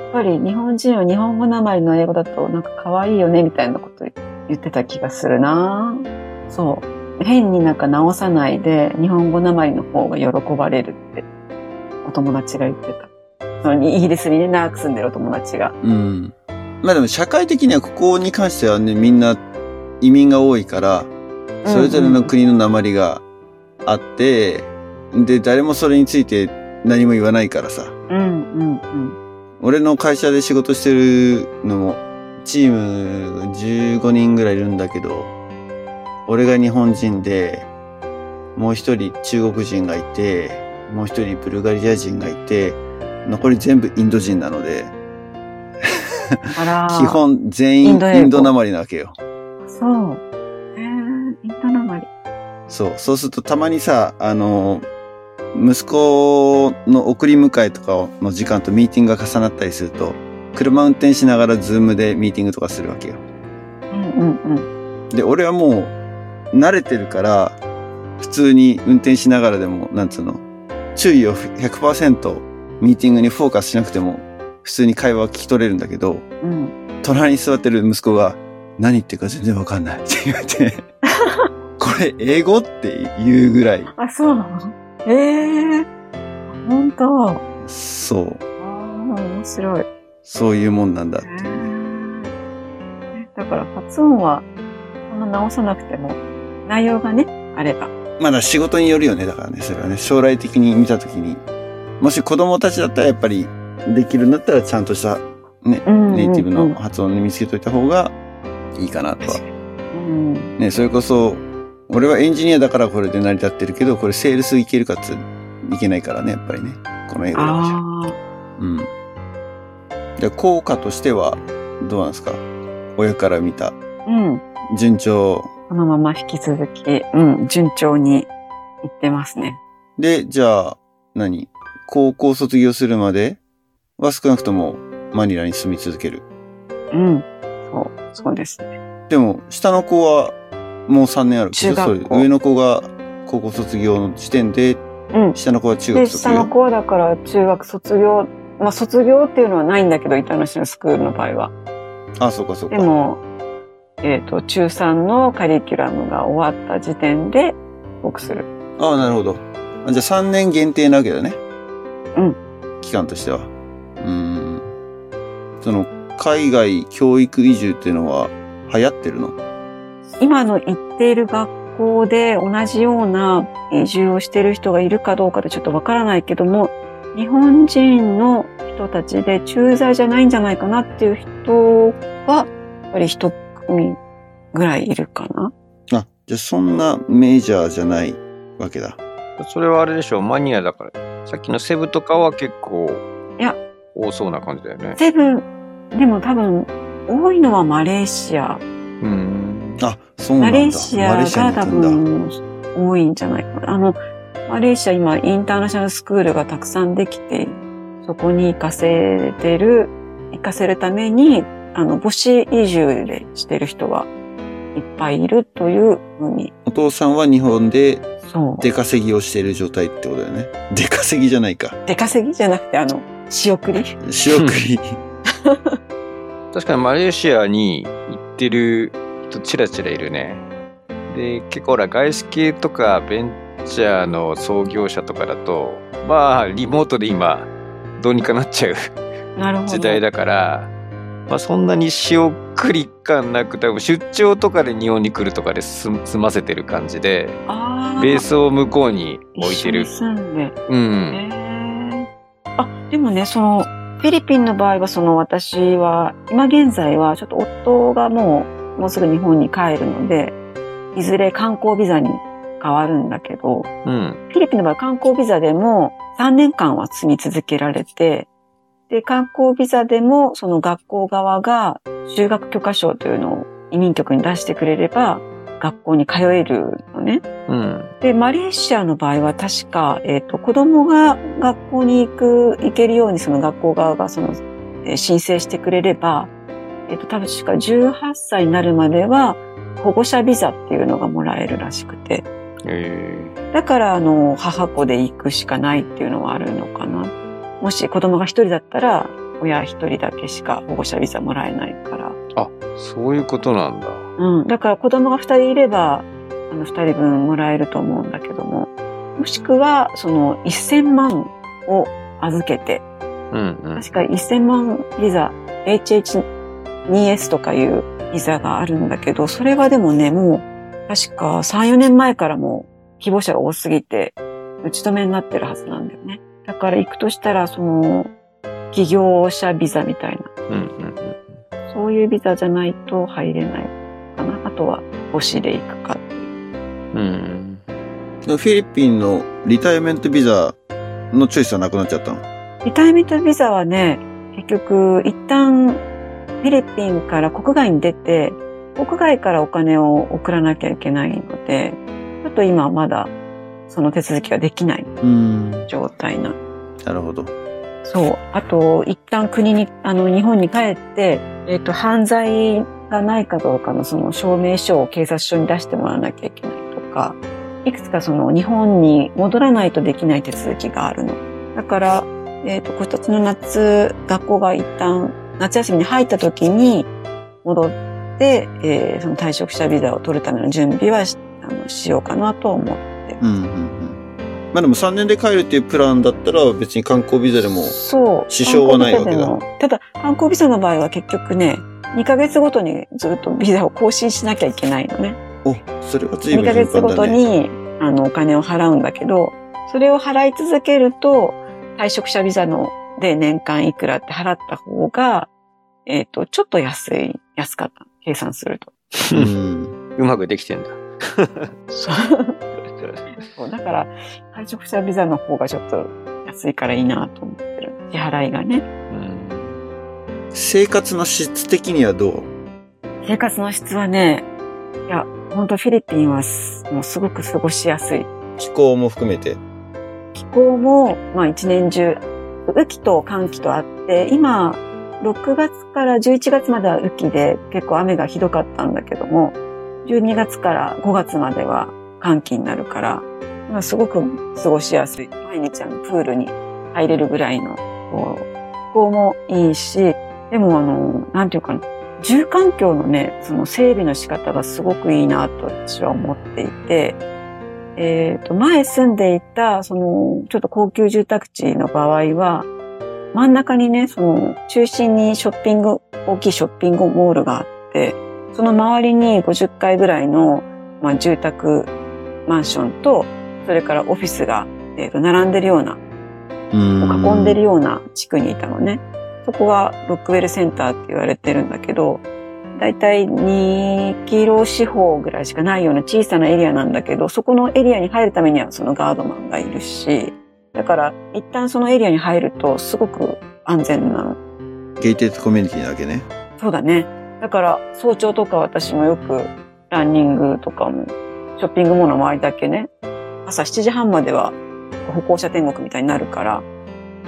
っぱり日本人は日本語なまりの英語だとなんか可愛いよねみたいなこと言ってた気がするなそう。変になんか直さないで日本語なまりの方が喜ばれるってお友達が言ってた。そのイギリスにね、長く住んでるお友達が。うん。まあでも社会的にはここに関してはね、みんな移民が多いから、それぞれの国の鉛があって、で、誰もそれについて何も言わないからさ。うんうんうん。俺の会社で仕事してるのも、チーム15人ぐらいいるんだけど、俺が日本人で、もう一人中国人がいて、もう一人ブルガリア人がいて、残り全部インド人なので、基。本全員インドなまりなわけよ。そう。へえ、インドなまり。そう。そうするとたまにさ、あの、息子の送り迎えとかの時間とミーティングが重なったりすると、車運転しながら Zoom でミーティングとかするわけよ。うんうんうん。で、俺はもう慣れてるから、普通に運転しながらでも、なんつうの、注意を100%ミーティングにフォーカスしなくても、普通に会話は聞き取れるんだけど、うん。隣に座ってる息子が、何言ってるか全然わかんないって言われて、これ英語って言うぐらい、あ、そうなの？ええ本当。あそう、あ、面白い。そういうもんなんだってへいう。えだから発音は、そんな直さなくても、内容がね、あれば。まだ仕事によるよね、だからね、それはね、将来的に見たときに、もし子供たちだったらやっぱりできるんだったらちゃんとしたね、うんネイティブうんの発音に見つけといた方がいいかなとは。うん。ね、それこそ、俺はエンジニアだからこれで成り立ってるけど、これセールスいけるかっついけないからね、やっぱりね。この英語だけうん。で、効果としては、どうなんですか？親から見た。うん。順調。このまま引き続き、うん、順調にいってますね。で、じゃあ、何？高校卒業するまでは少なくともマニラに住み続ける。うん。そう、そうですね。でも、下の子はもう3年ある。中学校そう上の子が高校卒業の時点で、うん。下の子は中で、学卒業。下の子はだから中学卒業、まあ卒業っていうのはないんだけど、インターナショナルスクールの場合は。あ、そうかそうか。でも、えっ、と、中3のカリキュラムが終わった時点で、僕する。ああ、なるほど。あじゃあ3年限定なわけだね。うん。期間としては。うーん。その、海外教育移住っていうのは流行ってるの？今の行っている学校で同じような移住をしている人がいるかどうかでちょっとわからないけども、日本人の人たちで駐在じゃないんじゃないかなっていう人は、やっぱり一組ぐらいいるかな？あ、じゃあそんなメジャーじゃないわけだ。それはあれでしょ、マニアだから。さっきのセブとかは結構、いや多そうな感じだよね。セブン、でも多分、多いのはマレーシア。うん。あ、そうなんだ。マレーシアマレーシアが多。分多いんじゃないかな。あの、マレーシア今インターナショナルスクールがたくさんできて、そこに行かせてる、行かせるために、あの、母子移住でしてる人はいっぱいいるというふうに。お父さんは日本でそう。出稼ぎをしている状態ってことだよね。出稼ぎじゃないか。出稼ぎじゃなくて、あの、仕送り。仕送り。確かにマレーシアに行ってる人ちらちらいるね。で、結構ほら外資系とかベンチャーの創業者とかだと、まあ、リモートで今、どうにかなっちゃう。時代だから、まあ、そんなに仕送り感なく、多分出張とかで日本に来るとかで済済ませてる感じで、ベースを向こうに置いてる一。緒に住んで。うん。あ、でもね、その、フィリピンの場合は、その私は、今現在は、ちょっと夫がもう、もうすぐ日本に帰るので、いずれ観光ビザに変わるんだけど、うん。フィリピンの場合観光ビザでも3年間は住み続けられて、で、観光ビザでもその学校側が修学許可証というのを移民局に出してくれれば学校に通えるのね。うん。で、マレーシアの場合は確か、えっ、と、子供が学校に行く、行けるようにその学校側がその、えー申請してくれれば、えっ、と、多分確か18歳になるまでは保護者ビザっていうのがもらえるらしくて。えだから、あの、母子で行くしかないっていうのはあるのかな。もし子供が一人だったら、親一人だけしか保護者ビザもらえないから。ー、あ、そういうことなんだ。うん。だから子供が二人いれば、あの、二人分もらえると思うんだけども。もしくは、その、1000万を預けて、うんうん。確か1000万ビザ、HH2S とかいうビザがあるんだけど、それはでもね、もう、確か3、4年前からもう希望者が多すぎて、打ち止めになってるはずなんだよね。だから行くとしたら、その、企業者ビザみたいな、うんうんうん。そういうビザじゃないと入れないかな。あとは、母子で行くかっていう。うん。フィリピンのリタイアメントビザのチョイスはなくなっちゃったの？リタイメントビザはね、結局、一旦、フィリピンから国外に出て、国外からお金を送らなきゃいけないので、ちょっと今はまだ、その手続きができないうん。状態な。なるほど。そう。あと、一旦国に、あの、日本に帰って、えっ、と、犯罪がないかどうかのその証明書を警察署に出してもらわなきゃいけないとか、いくつかその日本に戻らないとできない手続きがあるの。だから、えっ、と、今年の夏、学校が一旦夏休みに入った時に戻って、えーその退職者ビザを取るための準備はしあのしようかなと思う。うんうんうん。まあでも3年で帰るっていうプランだったら別に観光ビザでも。支障はないわけだただ、観光ビザの場合は結局ね、2ヶ月ごとにずっとビザを更新しなきゃいけないのね。お、それは随2分頻ヶ月ご。とに、あの、お金を払うんだけど、それを払い続けると、退職者ビザので年間いくらって払った方が、えっ、と、ちょっと安い、安かった。計算すると。うん。うまくできてんだ。そうだから、退職者ビザの方がちょっと安いからいいなと思ってる。支払いがね。うん。生活の質的にはどう？生活の質はね、いや、本当フィリピンはすもうすごく過ごしやすい。気候も含めて？気候も、まあ一年中、雨季と寒季とあって、今、6月から11月までは雨季で結構雨がひどかったんだけども、12月から5月までは寒季になるから、まあ、すごく過ごしやすい。毎日あのプールに入れるぐらいの、こう、気候もいいし、でもあの、なんていうかな、住環境のね、その整備の仕方がすごくいいなと私は思っていて、えっ、と、前住んでいた、その、ちょっと高級住宅地の場合は、真ん中にね、その、中心にショッピング、大きいショッピングモールがあって、その周りに50階ぐらいの、まあ、住宅マンションと、それからオフィスが、えーと並んでるような、うん。囲んでるような地区にいたのね。そこがロックウェルセンターって言われてるんだけど、だいたい2キロ四方ぐらいしかないような小さなエリアなんだけど、そこのエリアに入るためにはそのガードマンがいるし、だから一旦そのエリアに入るとすごく安全なの。ゲイテッドコミュニティなわけね。そうだね。だから早朝とか私もよくランニングとかも、ショッピングモールの周りだけね、朝7時半までは歩行者天国みたいになるから、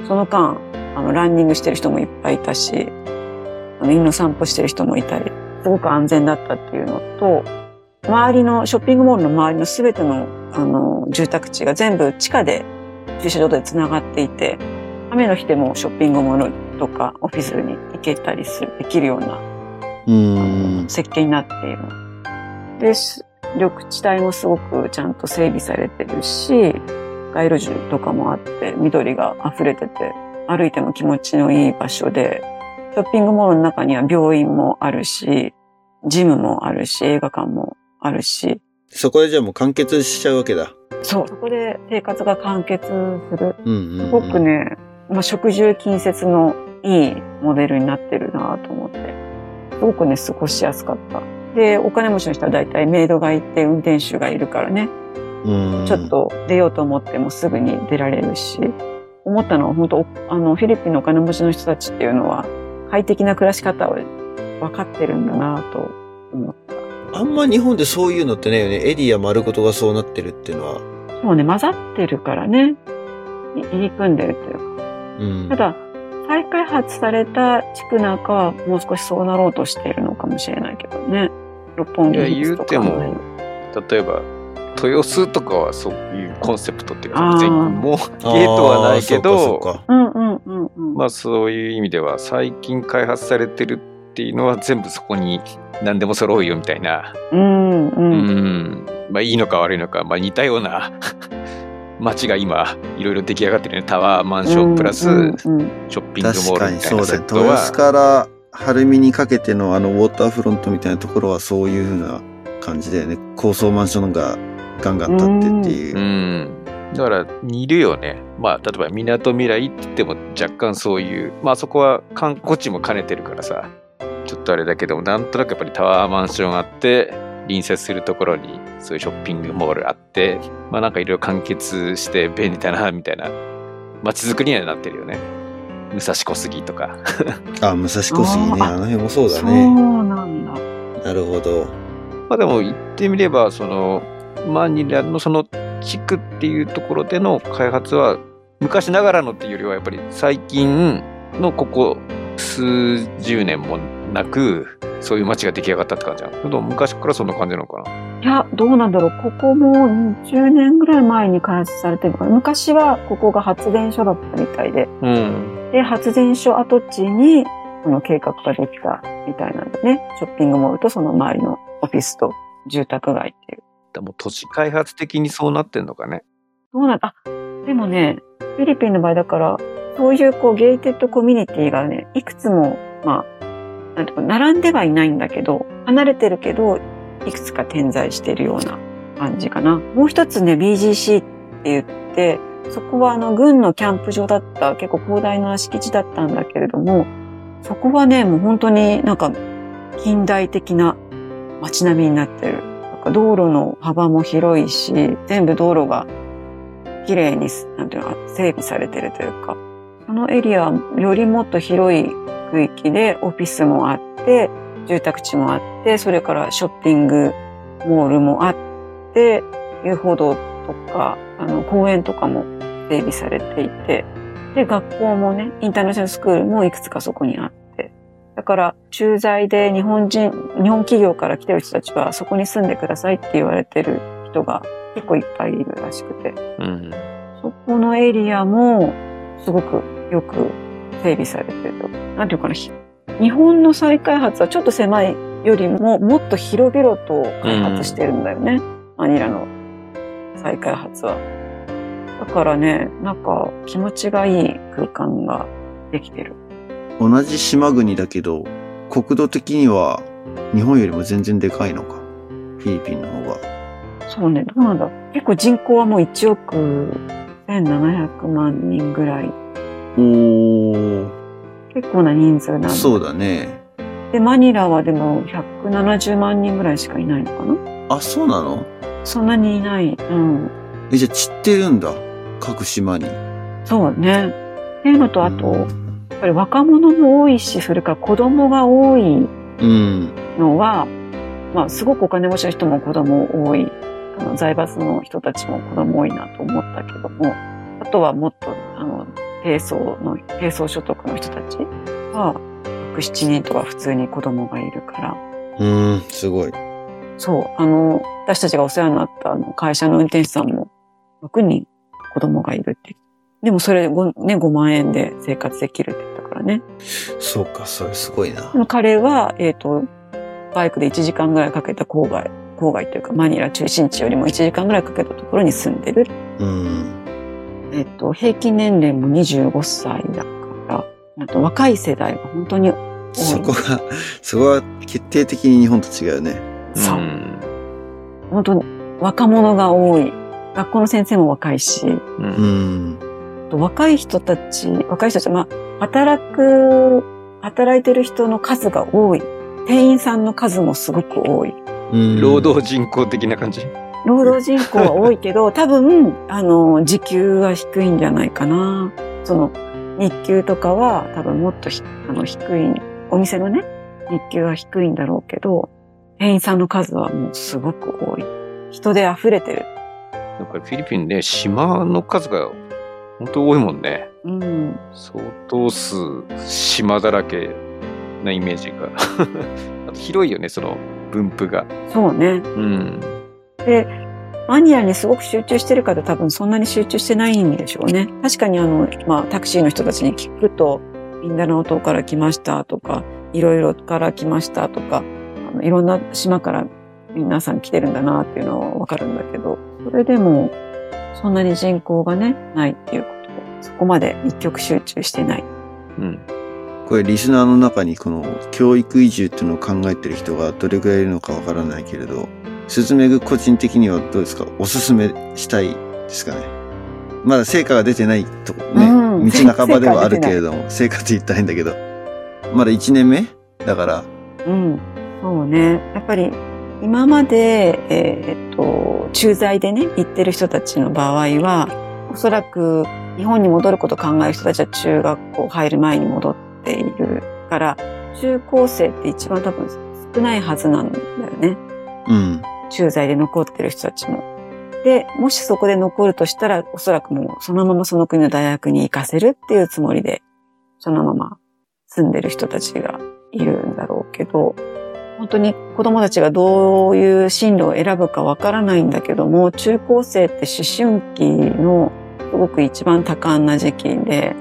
その間、あの、ランニングしてる人もいっぱいいたし、あの犬の散歩してる人もいたり、すごく安全だったっていうのと、周りの、ショッピングモールの周りのすべての、あの、住宅地が全部地下で、駐車場で繋がっていて、雨の日でもショッピングモールとかオフィスに行けたりする、できるようなうん。設計になっている。です。緑地帯もすごくちゃんと整備されてるし、街路樹とかもあって、緑が溢れてて、歩いても気持ちのいい場所で、ショッピングモールの中には病院もあるし、ジムもあるし、映画館もあるし、そこでじゃあもう完結しちゃうわけだ。そう、そこで生活が完結する。うんうん、うん。すごくね、まあ、食住近接のいいモデルになってるなと思って。すごくね、過ごしやすかった。で、お金持ちの人は大体メイドがいて運転手がいるからね、うん、ちょっと出ようと思ってもすぐに出られるし、思ったのは本当、あの、フィリピンのお金持ちの人たちっていうのは、快適な暮らし方を分かってるんだなと思った。あんま日本でそういうのってないよね。エリア丸ごとがそうなってるっていうのは。そうね、混ざってるからね、い入り組んでるっていうか。うんた。だ、再開発された地区なんかはもう少しそうなろうとしているのかもしれないけどね。六本木いや、ヒルズとか言うても、例えば、豊洲とかはそういうコンセプトっていうか、全もう ゲートはないけど。まあそういう意味では最近開発されてるっていうのは全部そこに何でも揃うよみたいな、うんう。うんん、まあいいのか悪いのか、まあ似たような 街が今いろいろ出来上がってるね。タワーマンションプラスうんうんうんショッピングモールみたいそうだね。なセット豊洲は、から晴海にかけてのあのウォーターフロントみたいなところはそういう風な感じだよね。高層マンションがガンガン建ってっていうう。ん。だから似るよね。まあ例えばみなとみらいって言っても若干そういう、まあそこは観光地も兼ねてるからさ、ちょっとあれだけども、なんとなくやっぱりタワーマンションあって、隣接するところにそういうショッピングモールあって、まあなんかいろいろ完結して便利だな、みたいな街づくりにはなってるよね。武蔵小杉とか。あ、武蔵小杉ね。あの辺もそうだそうね。なんだ。なるほど。まあでも言ってみれば、その、マニラのその地区っていうところでの開発は、昔ながらのっていうよりは、やっぱり最近のここ数十年もなく、そういう街が出来上がったって感じなの昔からそんな感じなのかな？いや、どうなんだろう。ここも20年ぐらい前に開発されてるのかな。昔はここが発電所だったみたいで。うん。で、発電所跡地に、この計画ができたみたいなんだね。ショッピングモールとその周りのオフィスと住宅街っていう。でも都市開発的にそうなってんのかね。どうなんあ、でもね、フィリピンの場合だから、そういうこうゲイテッドコミュニティがね、いくつも、まあ、なんていうか、並んではいないんだけど、離れてるけど、いくつか点在してるような感じかな。もう一つね、BGC って言って、そこはあの、軍のキャンプ場だった、結構広大な敷地だったんだけれども、そこはね、もう本当になんか、近代的な街並みになってる。か道路の幅も広いし、全部道路が綺麗に、なんていうの、整備されてるというか、そのエリアはよりもっと広い区域でオフィスもあって、住宅地もあって、それからショッピングモールもあって、遊歩道とか、あの、公園とかも整備されていて、で、学校もね、インターナショナルスクールもいくつかそこにあって、だから、駐在で日本人、日本企業から来てる人たちはそこに住んでくださいって言われてる人が結構いっぱいいるらしくて、うん。そこのエリアもすごくよく整備されてる。なんていうかな、ひ日本の再開発はちょっと狭いよりももっと広々と開発してるんだよね。マニラの再開発は。だからね、なんか気持ちがいい空間ができてる。同じ島国だけど、国土的には日本よりも全然でかいのか？フィリピンの方が。そうね、どうなんだ結構人口はもう1億1700万人ぐらい。おー、結構な人数なんだ。そうだね。で、マニラはでも170万人ぐらいしかいないのかな？あ、そうなの？そんなにいない。うん。え、じゃあ散ってるんだ。各島に。そうね。っていうのと、あと、うんぱり若者も多いし、それから子供が多いうん。のは、まあ、すごくお金持ちの人も子供多い。あの、財閥の人たちも子供多いなと思ったけども、あとはもっと、あの、低層の、低層所得の人たちは、6、7人とか普通に子供がいるから、うん、すごい。そう、あの、私たちがお世話になったあの会社の運転手さんも6人子供がいるって。でもそれで 5,、ね、5万円で生活できるってからね。そうか、それすごいな彼は、えっ、と、バイクで1時間ぐらいかけた郊外郊外というかマニラ中心地よりも1時間ぐらいかけたところに住んでる。うん。えっと、平均年齢も25歳だから、あと若い世代が本当に多い。そこが、そこは決定的に日本と違うよね。そうん本当に若者が多い。学校の先生も若いし、う。うんん。あと若い人たち、若い人たち、まあ、働く、働いてる人の数が多い。店員さんの数もすごく多い。うん労働人口的な感じ？労働人口は多いけど、多分、あの、時給は低いんじゃないかな。その、日給とかは多分もっとひあの低い、お店のね、日給は低いんだろうけど、店員さんの数はもうすごく多い。人で溢れてる。なんかフィリピンね、島の数が本当多いもんね。うん。相当数、島だらけなイメージが。あと広いよね、その分布が。そうね。うん。で、マニアにすごく集中してるかと多分そんなに集中してないんでしょうね。確かにあの、まあタクシーの人たちに聞くと、ミンダナオ島から来ましたとか、いろいろから来ましたとか、あのいろんな島から皆さん来てるんだなっていうのはわかるんだけど、それでもそんなに人口がね、ないっていうことそこまで一極集中してない。うん。これリスナーの中にこの教育移住っていうのを考えてる人がどれくらいいるのかわからないけれど、スズメグ個人的にはどうですか？おすすめしたいですかね？まだ成果が出てないとこね、うん道半ばではあるけれども、成果って言ったらいいんだけど、まだ1年目？だから、うん。そうね。やっぱり、今まで、えーっと、駐在でね、行ってる人たちの場合は、おそらく日本に戻ることを考える人たちは中学校入る前に戻っているから、中高生って一番多分少ないはずなんだよね。うん。駐在で残ってる人たちも。で、もしそこで残るとしたら、おそらくもうそのままその国の大学に行かせるっていうつもりで、そのまま住んでる人たちがいるんだろうけど、本当に子供たちがどういう進路を選ぶかわからないんだけども、中高生って思春期のすごく一番多感な時期で、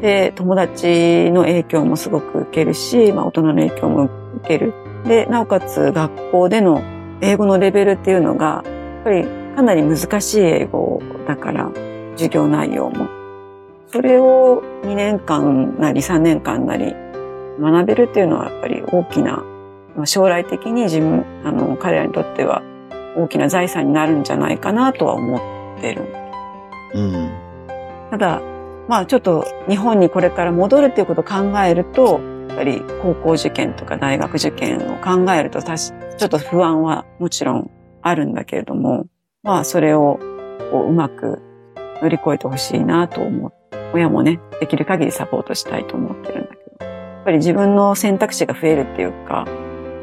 で、友達の影響もすごく受けるし、まあ大人の影響も受ける。で、なおかつ学校での英語のレベルっていうのが、やっぱりかなり難しい英語だから、授業内容も。それを2年間なり3年間なり学べるっていうのはやっぱり大きな、将来的に自分、あの、彼らにとっては大きな財産になるんじゃないかなとは思ってる。うん。ただ、まあちょっと日本にこれから戻るっていうことを考えると、やっぱり高校受験とか大学受験を考えると、ちょっと不安はもちろんあるんだけれども、まあそれをこううまく乗り越えてほしいなと思う。親もね、できる限りサポートしたいと思ってるんだけど。やっぱり自分の選択肢が増えるっていうか、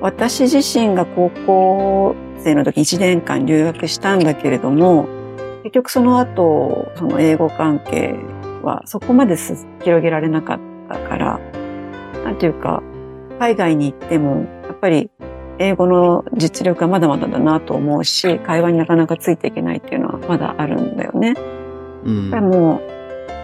私自身が高校生の時1年間留学したんだけれども、結局その後、その英語関係はそこまです広げられなかったから、なんていうか、海外に行っても、やっぱり英語の実力がまだまだだなと思うし、会話になかなかついていけないっていうのはまだあるんだよね。うんで。も、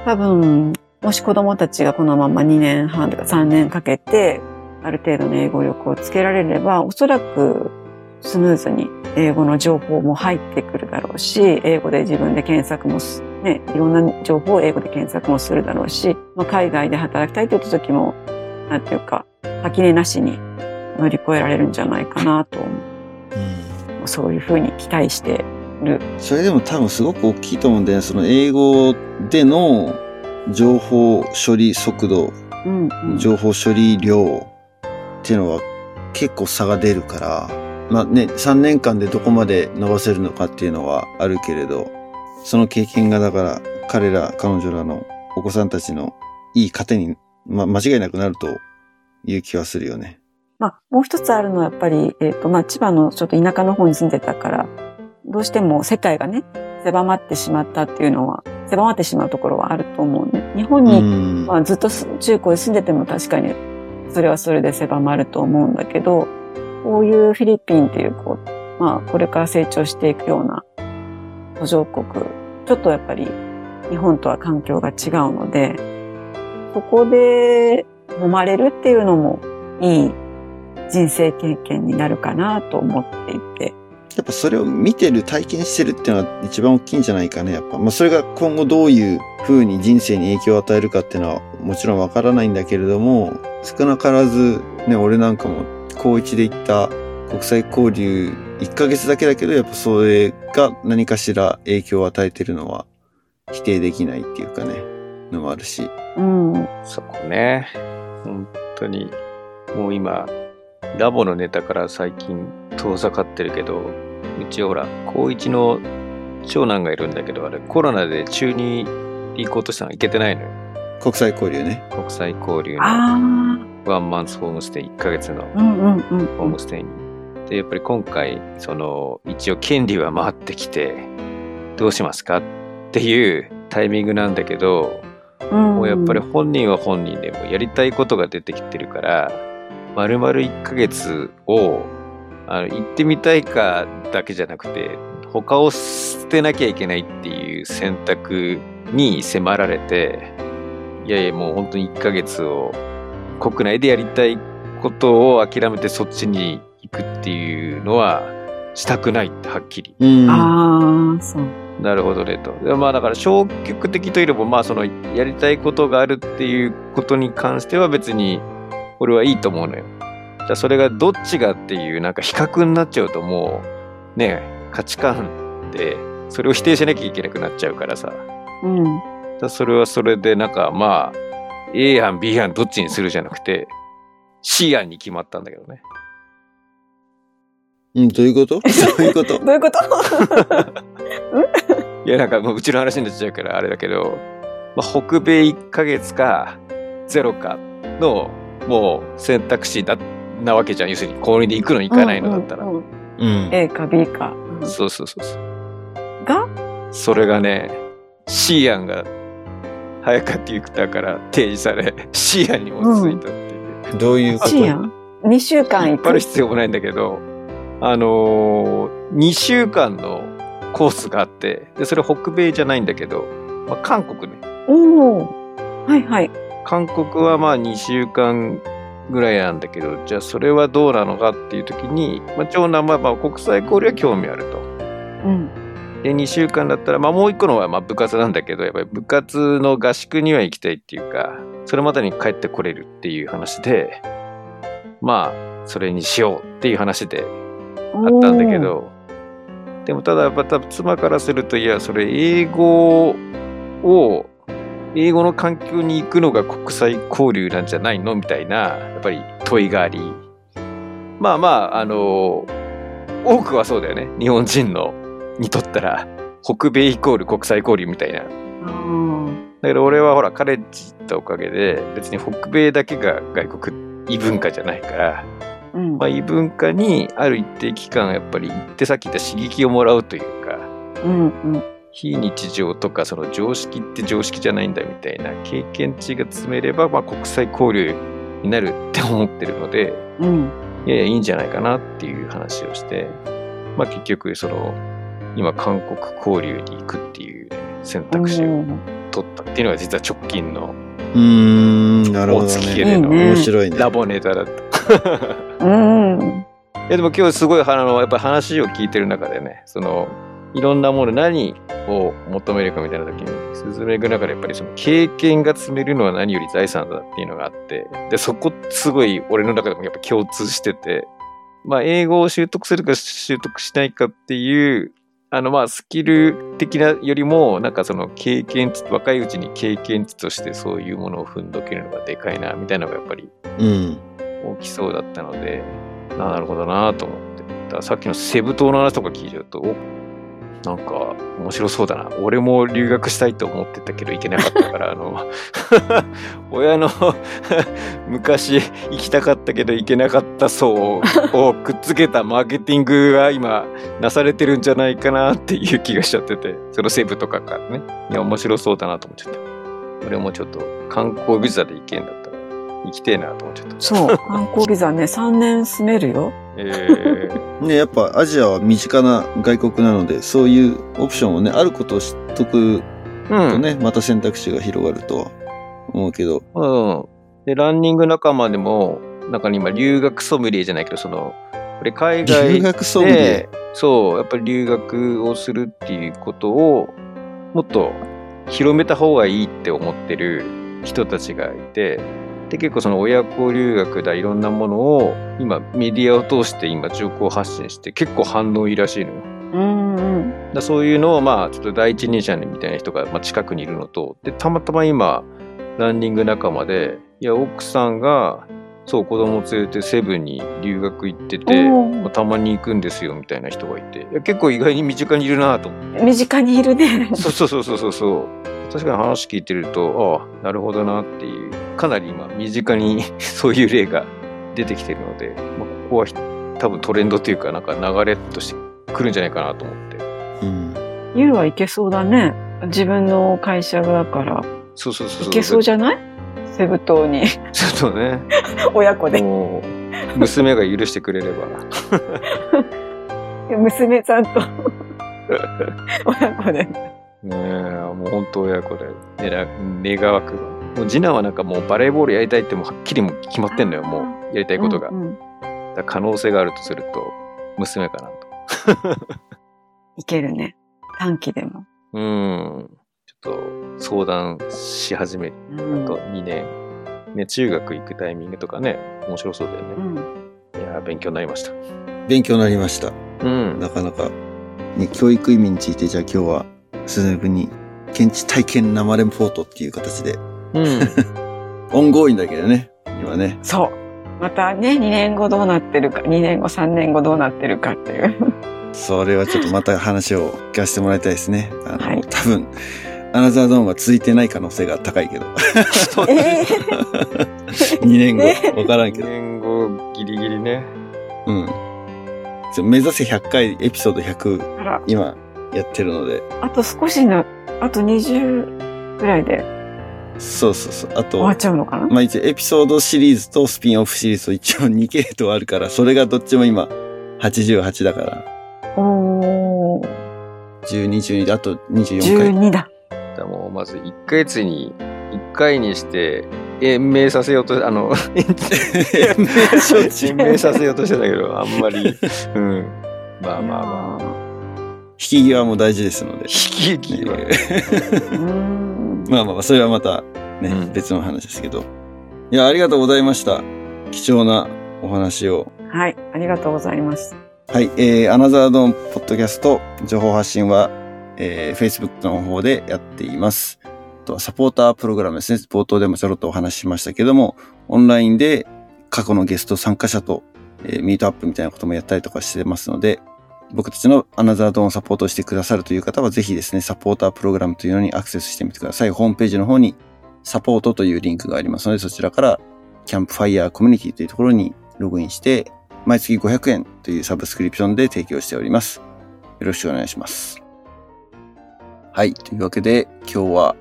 多分、もし子供たちがこのまま2年半とか3年かけて、ある程度の英語力をつけられれば、おそらくスムーズに英語の情報も入ってくるだろうし、英語で自分で検索もす、ね、いろんな情報を英語で検索もするだろうし、まあ、海外で働きたいと言った時も、なんていうか、垣根なしに乗り越えられるんじゃないかなと思うんう。そういうふうに期待してる。それでも多分すごく大きいと思うんだよね。その英語での情報処理速度、うん、うん。情報処理量っていうのは結構差が出るから、まあね、3年間でどこまで伸ばせるのかっていうのはあるけれど、その経験がだから彼ら、彼女らのお子さんたちのいい糧に、まあ、間違いなくなるという気はするよね。まあ、もう一つあるのはやっぱり、えっ、と、まあ、千葉のちょっと田舎の方に住んでたから、どうしても世界がね、狭まってしまったっていうのは、狭まってしまうところはあると思うね。日本うに、ん。まあ、ずっとす中高で住んでても確かに、それはそれで狭まると思うんだけど、こういうフィリピンっていう、こう、まあ、これから成長していくような途上国、ちょっとやっぱり日本とは環境が違うので、そこで揉まれるっていうのもいい人生経験になるかなと思っていて、やっぱそれを見てる、体験してるっていうのが一番大きいんじゃないかね、やっぱ。まあそれが今後どういう風に人生に影響を与えるかっていうのはもちろんわからないんだけれども、少なからずね、俺なんかも高一で行った国際交流1ヶ月だけだけど、やっぱそれが何かしら影響を与えてるのは否定できないっていうかね、のもあるし。うん。そこね。本当に。もう今、ラボのネタから最近遠ざかってるけど、うちほら、高一の長男がいるんだけど、あれコロナで中に行こうとしたの行けてないのよ。国際交流ね。国際交流のあワンマンスホームステイ、1ヶ月のあ。うんうんうんホームステイに。で、やっぱり今回、その、一応権利は回ってきて、どうしますかっていうタイミングなんだけど、うん。もうやっぱり本人は本人でもやりたいことが出てきてるから、丸々1ヶ月をあの行ってみたいかだけじゃなくて、他を捨てなきゃいけないっていう選択に迫られて、いやいやもう本当に1ヶ月を国内でやりたいことを諦めてそっちに行くっていうのはしたくないってはっきり。うん。ああ、そう。なるほどねと。でまあだから消極的というよりも、まあそのやりたいことがあるっていうことに関しては別に俺はいいと思うのよ。じゃあそれがどっちがっていうなんか比較になっちゃうともうね価値観でそれを否定しなきゃいけなくなっちゃうからさ。うん。だそれはそれでなんかまあ A 案 B 案どっちにするじゃなくて C 案に決まったんだけどね。うん、どういうこと？どういうこと？どういうこと？いやなんかもううちの話になっちゃうからあれだけど、まあ、北米1ヶ月かゼロかのもう選択肢だなわけじゃん要するに氷で行くの行かないのだったら、うんうんうんうん。A か B か。そうそうそうそうが？それがね C 案が早かって言ったから提示され C 案にもついたっていう、どういうこと？C やん ?2 週間行く？引っ張る。必要もないんだけどあのー、2週間のコースがあってでそれ北米じゃないんだけど、まあ、韓国ねおお。はいはい。韓国はまあ2週間ぐらいなんだけどじゃあそれはどうなのかっていう時に、まあ、長男はまあ国際交流は興味あると。うん。で2週間だったら、まあ、もう一個のはまあ部活なんだけどやっぱり部活の合宿には行きたいっていうかそれまでに帰ってこれるっていう話でまあそれにしようっていう話であったんだけどでもただやっぱ多分妻からするといやそれ英語を英語の環境に行くのが国際交流なんじゃないの？みたいなやっぱり問いがありまあまああの多くはそうだよね日本人のにとったら北米イコール国際交流みたいな。だけど俺はほらカレッジ行ったおかげで別に北米だけが外国異文化じゃないからうん。まあ、異文化にある一定期間やっぱり行ってさっき言った刺激をもらうというかうんうん。非日常とかその常識って常識じゃないんだみたいな経験値が積めれば、まあ、国際交流になるって思ってるのでうん。いやいやいいんじゃないかなっていう話をして、まあ、結局その今韓国交流に行くっていう、ね、選択肢を取ったっていうのが実は直近のうーん、なるほどお付き合いね。でのうん面白いね。ラボネタだった。うん。うん。いやでも今日すごいあのやっぱり話を聞いてる中でねそのいろんなもの何を求めるかみたいな時に進める中でやっぱりその経験が積めるのは何より財産だっていうのがあってでそこすごい俺の中でもやっぱ共通しててまあ英語を習得するか習得しないかっていうあのまあスキル的なよりもなんかその経験値若いうちに経験値としてそういうものを踏んどけるのがでかいなみたいなのがやっぱりうん。大きそうだったので、あなるほどなと思って。だからさっきのセブ島の話とか聞いちゃうと、おなんか面白そうだな。俺も留学したいと思ってたけど行けなかったから、あの、親の 昔行きたかったけど行けなかった層をくっつけたマーケティングが今なされてるんじゃないかなっていう気がしちゃってて、そのセブとかからね。いや、面白そうだなと思っちゃった。俺もちょっと観光ビザで行けんだ行きてえなと思っちゃった。そう。観光ビザね、3年住めるよ。えー ね、やっぱアジアは身近な外国なので、そういうオプションをね、あることを知っとくうん。とね、また選択肢が広がるとは思うけど。うん。で、ランニング仲間でも、中に今、留学ソムリエじゃないけど、その、これ海外留学ソムリエ？で、そう、やっぱり留学をするっていうことを、もっと広めた方がいいって思ってる人たちがいて、で、結構その親子留学だ、いろんなものを、今メディアを通して今情報発信して、結構反応いいらしいのよ。うんうん。だそういうのをまあちょっと第一人者みたいな人がまあ近くにいるのとでたまたま今ランニング仲間でいや奥さんがそう子供連れてセブンに留学行ってて、まあたまに行くんですよみたいな人がいて結構意外に身近にいるなと思って身近にいるね。そうそうそうそうそうそう確かに話聞いてるとああなるほどなっていうかなり今身近に そういう例が出てきてるので、まあ、ここはひ多分トレンドというかなんか流れとしてくるんじゃないかなと思ってうん。ゆるはいけそうだね。自分の会社だから。そうそうそういけそうじゃない？セブ島にちょっとね、親子で。もう、娘が許してくれれば。娘さんと 親子で。ねえ、もう本当親子で、ねら願わくば。もう次男はなんかもうバレーボールやりたいってもうはっきりもう決まってんのよ、もうやりたいことが。うんうんだ可能性があるとすると、娘かなと。いけるね。短期でも。うん。ちょっと相談し始めるうんと2年。ね、中学行くタイミングとかね、面白そうだようね。んいやー、勉強になりました。勉強になりました。うん。なかなか、ね、教育意味について、じゃあ今日は、スズメ君に、現地体験生レポートっていう形で、うん。オンゴーインだけどね、今ね。そう。またね、2年後どうなってるか、2年後、3年後どうなってるかっていう。それはちょっとまた話を聞かせてもらいたいですね。あの、はい多分、アナザードーンは続いてない可能性が高いけど。そうえ2年後え、わからんけ2ど。年後、ギリギリね。うん。目指せ100回、エピソード100、あら、今、やってるので。あと少しな、あと20ぐらいでそうそうそう。あと終わっ、ちゃうのかな、まあ一応エピソードシリーズとスピンオフシリーズと一応2系統あるから、それがどっちも今、88だから、おー、12、12で、あと24回。12だ。だからもうまず1ヶ月に1回にして延命させようとあの 延命させようとしてたけどあんまりうんまあまあまあ引き際も大事ですので。引き際まあまあまあ、それはまたね、うん別の話ですけど。いや、ありがとうございました。貴重なお話を。はい、ありがとうございます。はい、えー、アナザードーンポッドキャスト情報発信は、えー、Facebook の方でやっています。あとはサポータープログラムですね。冒頭でもちょろっとお話ししましたけども、オンラインで過去のゲスト参加者と、えーミートアップみたいなこともやったりとかしてますので、僕たちのアナザードーンをサポートしてくださるという方は、ぜひですね、サポータープログラムというのにアクセスしてみてください。ホームページの方にサポートというリンクがありますので、そちらからキャンプファイヤーコミュニティというところにログインして、毎月500円というサブスクリプションで提供しております。よろしくお願いします。はい。というわけで、今日は、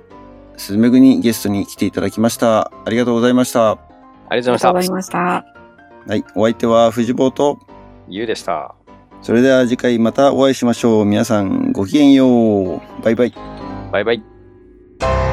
スズメグにゲストに来ていただきました。ありがとうございました。ありがとうございました。はい。お相手は藤坊と、ゆうでしたそれでは次回またお会いしましょう。皆さんごきげんよう。バイバイ。バイバイ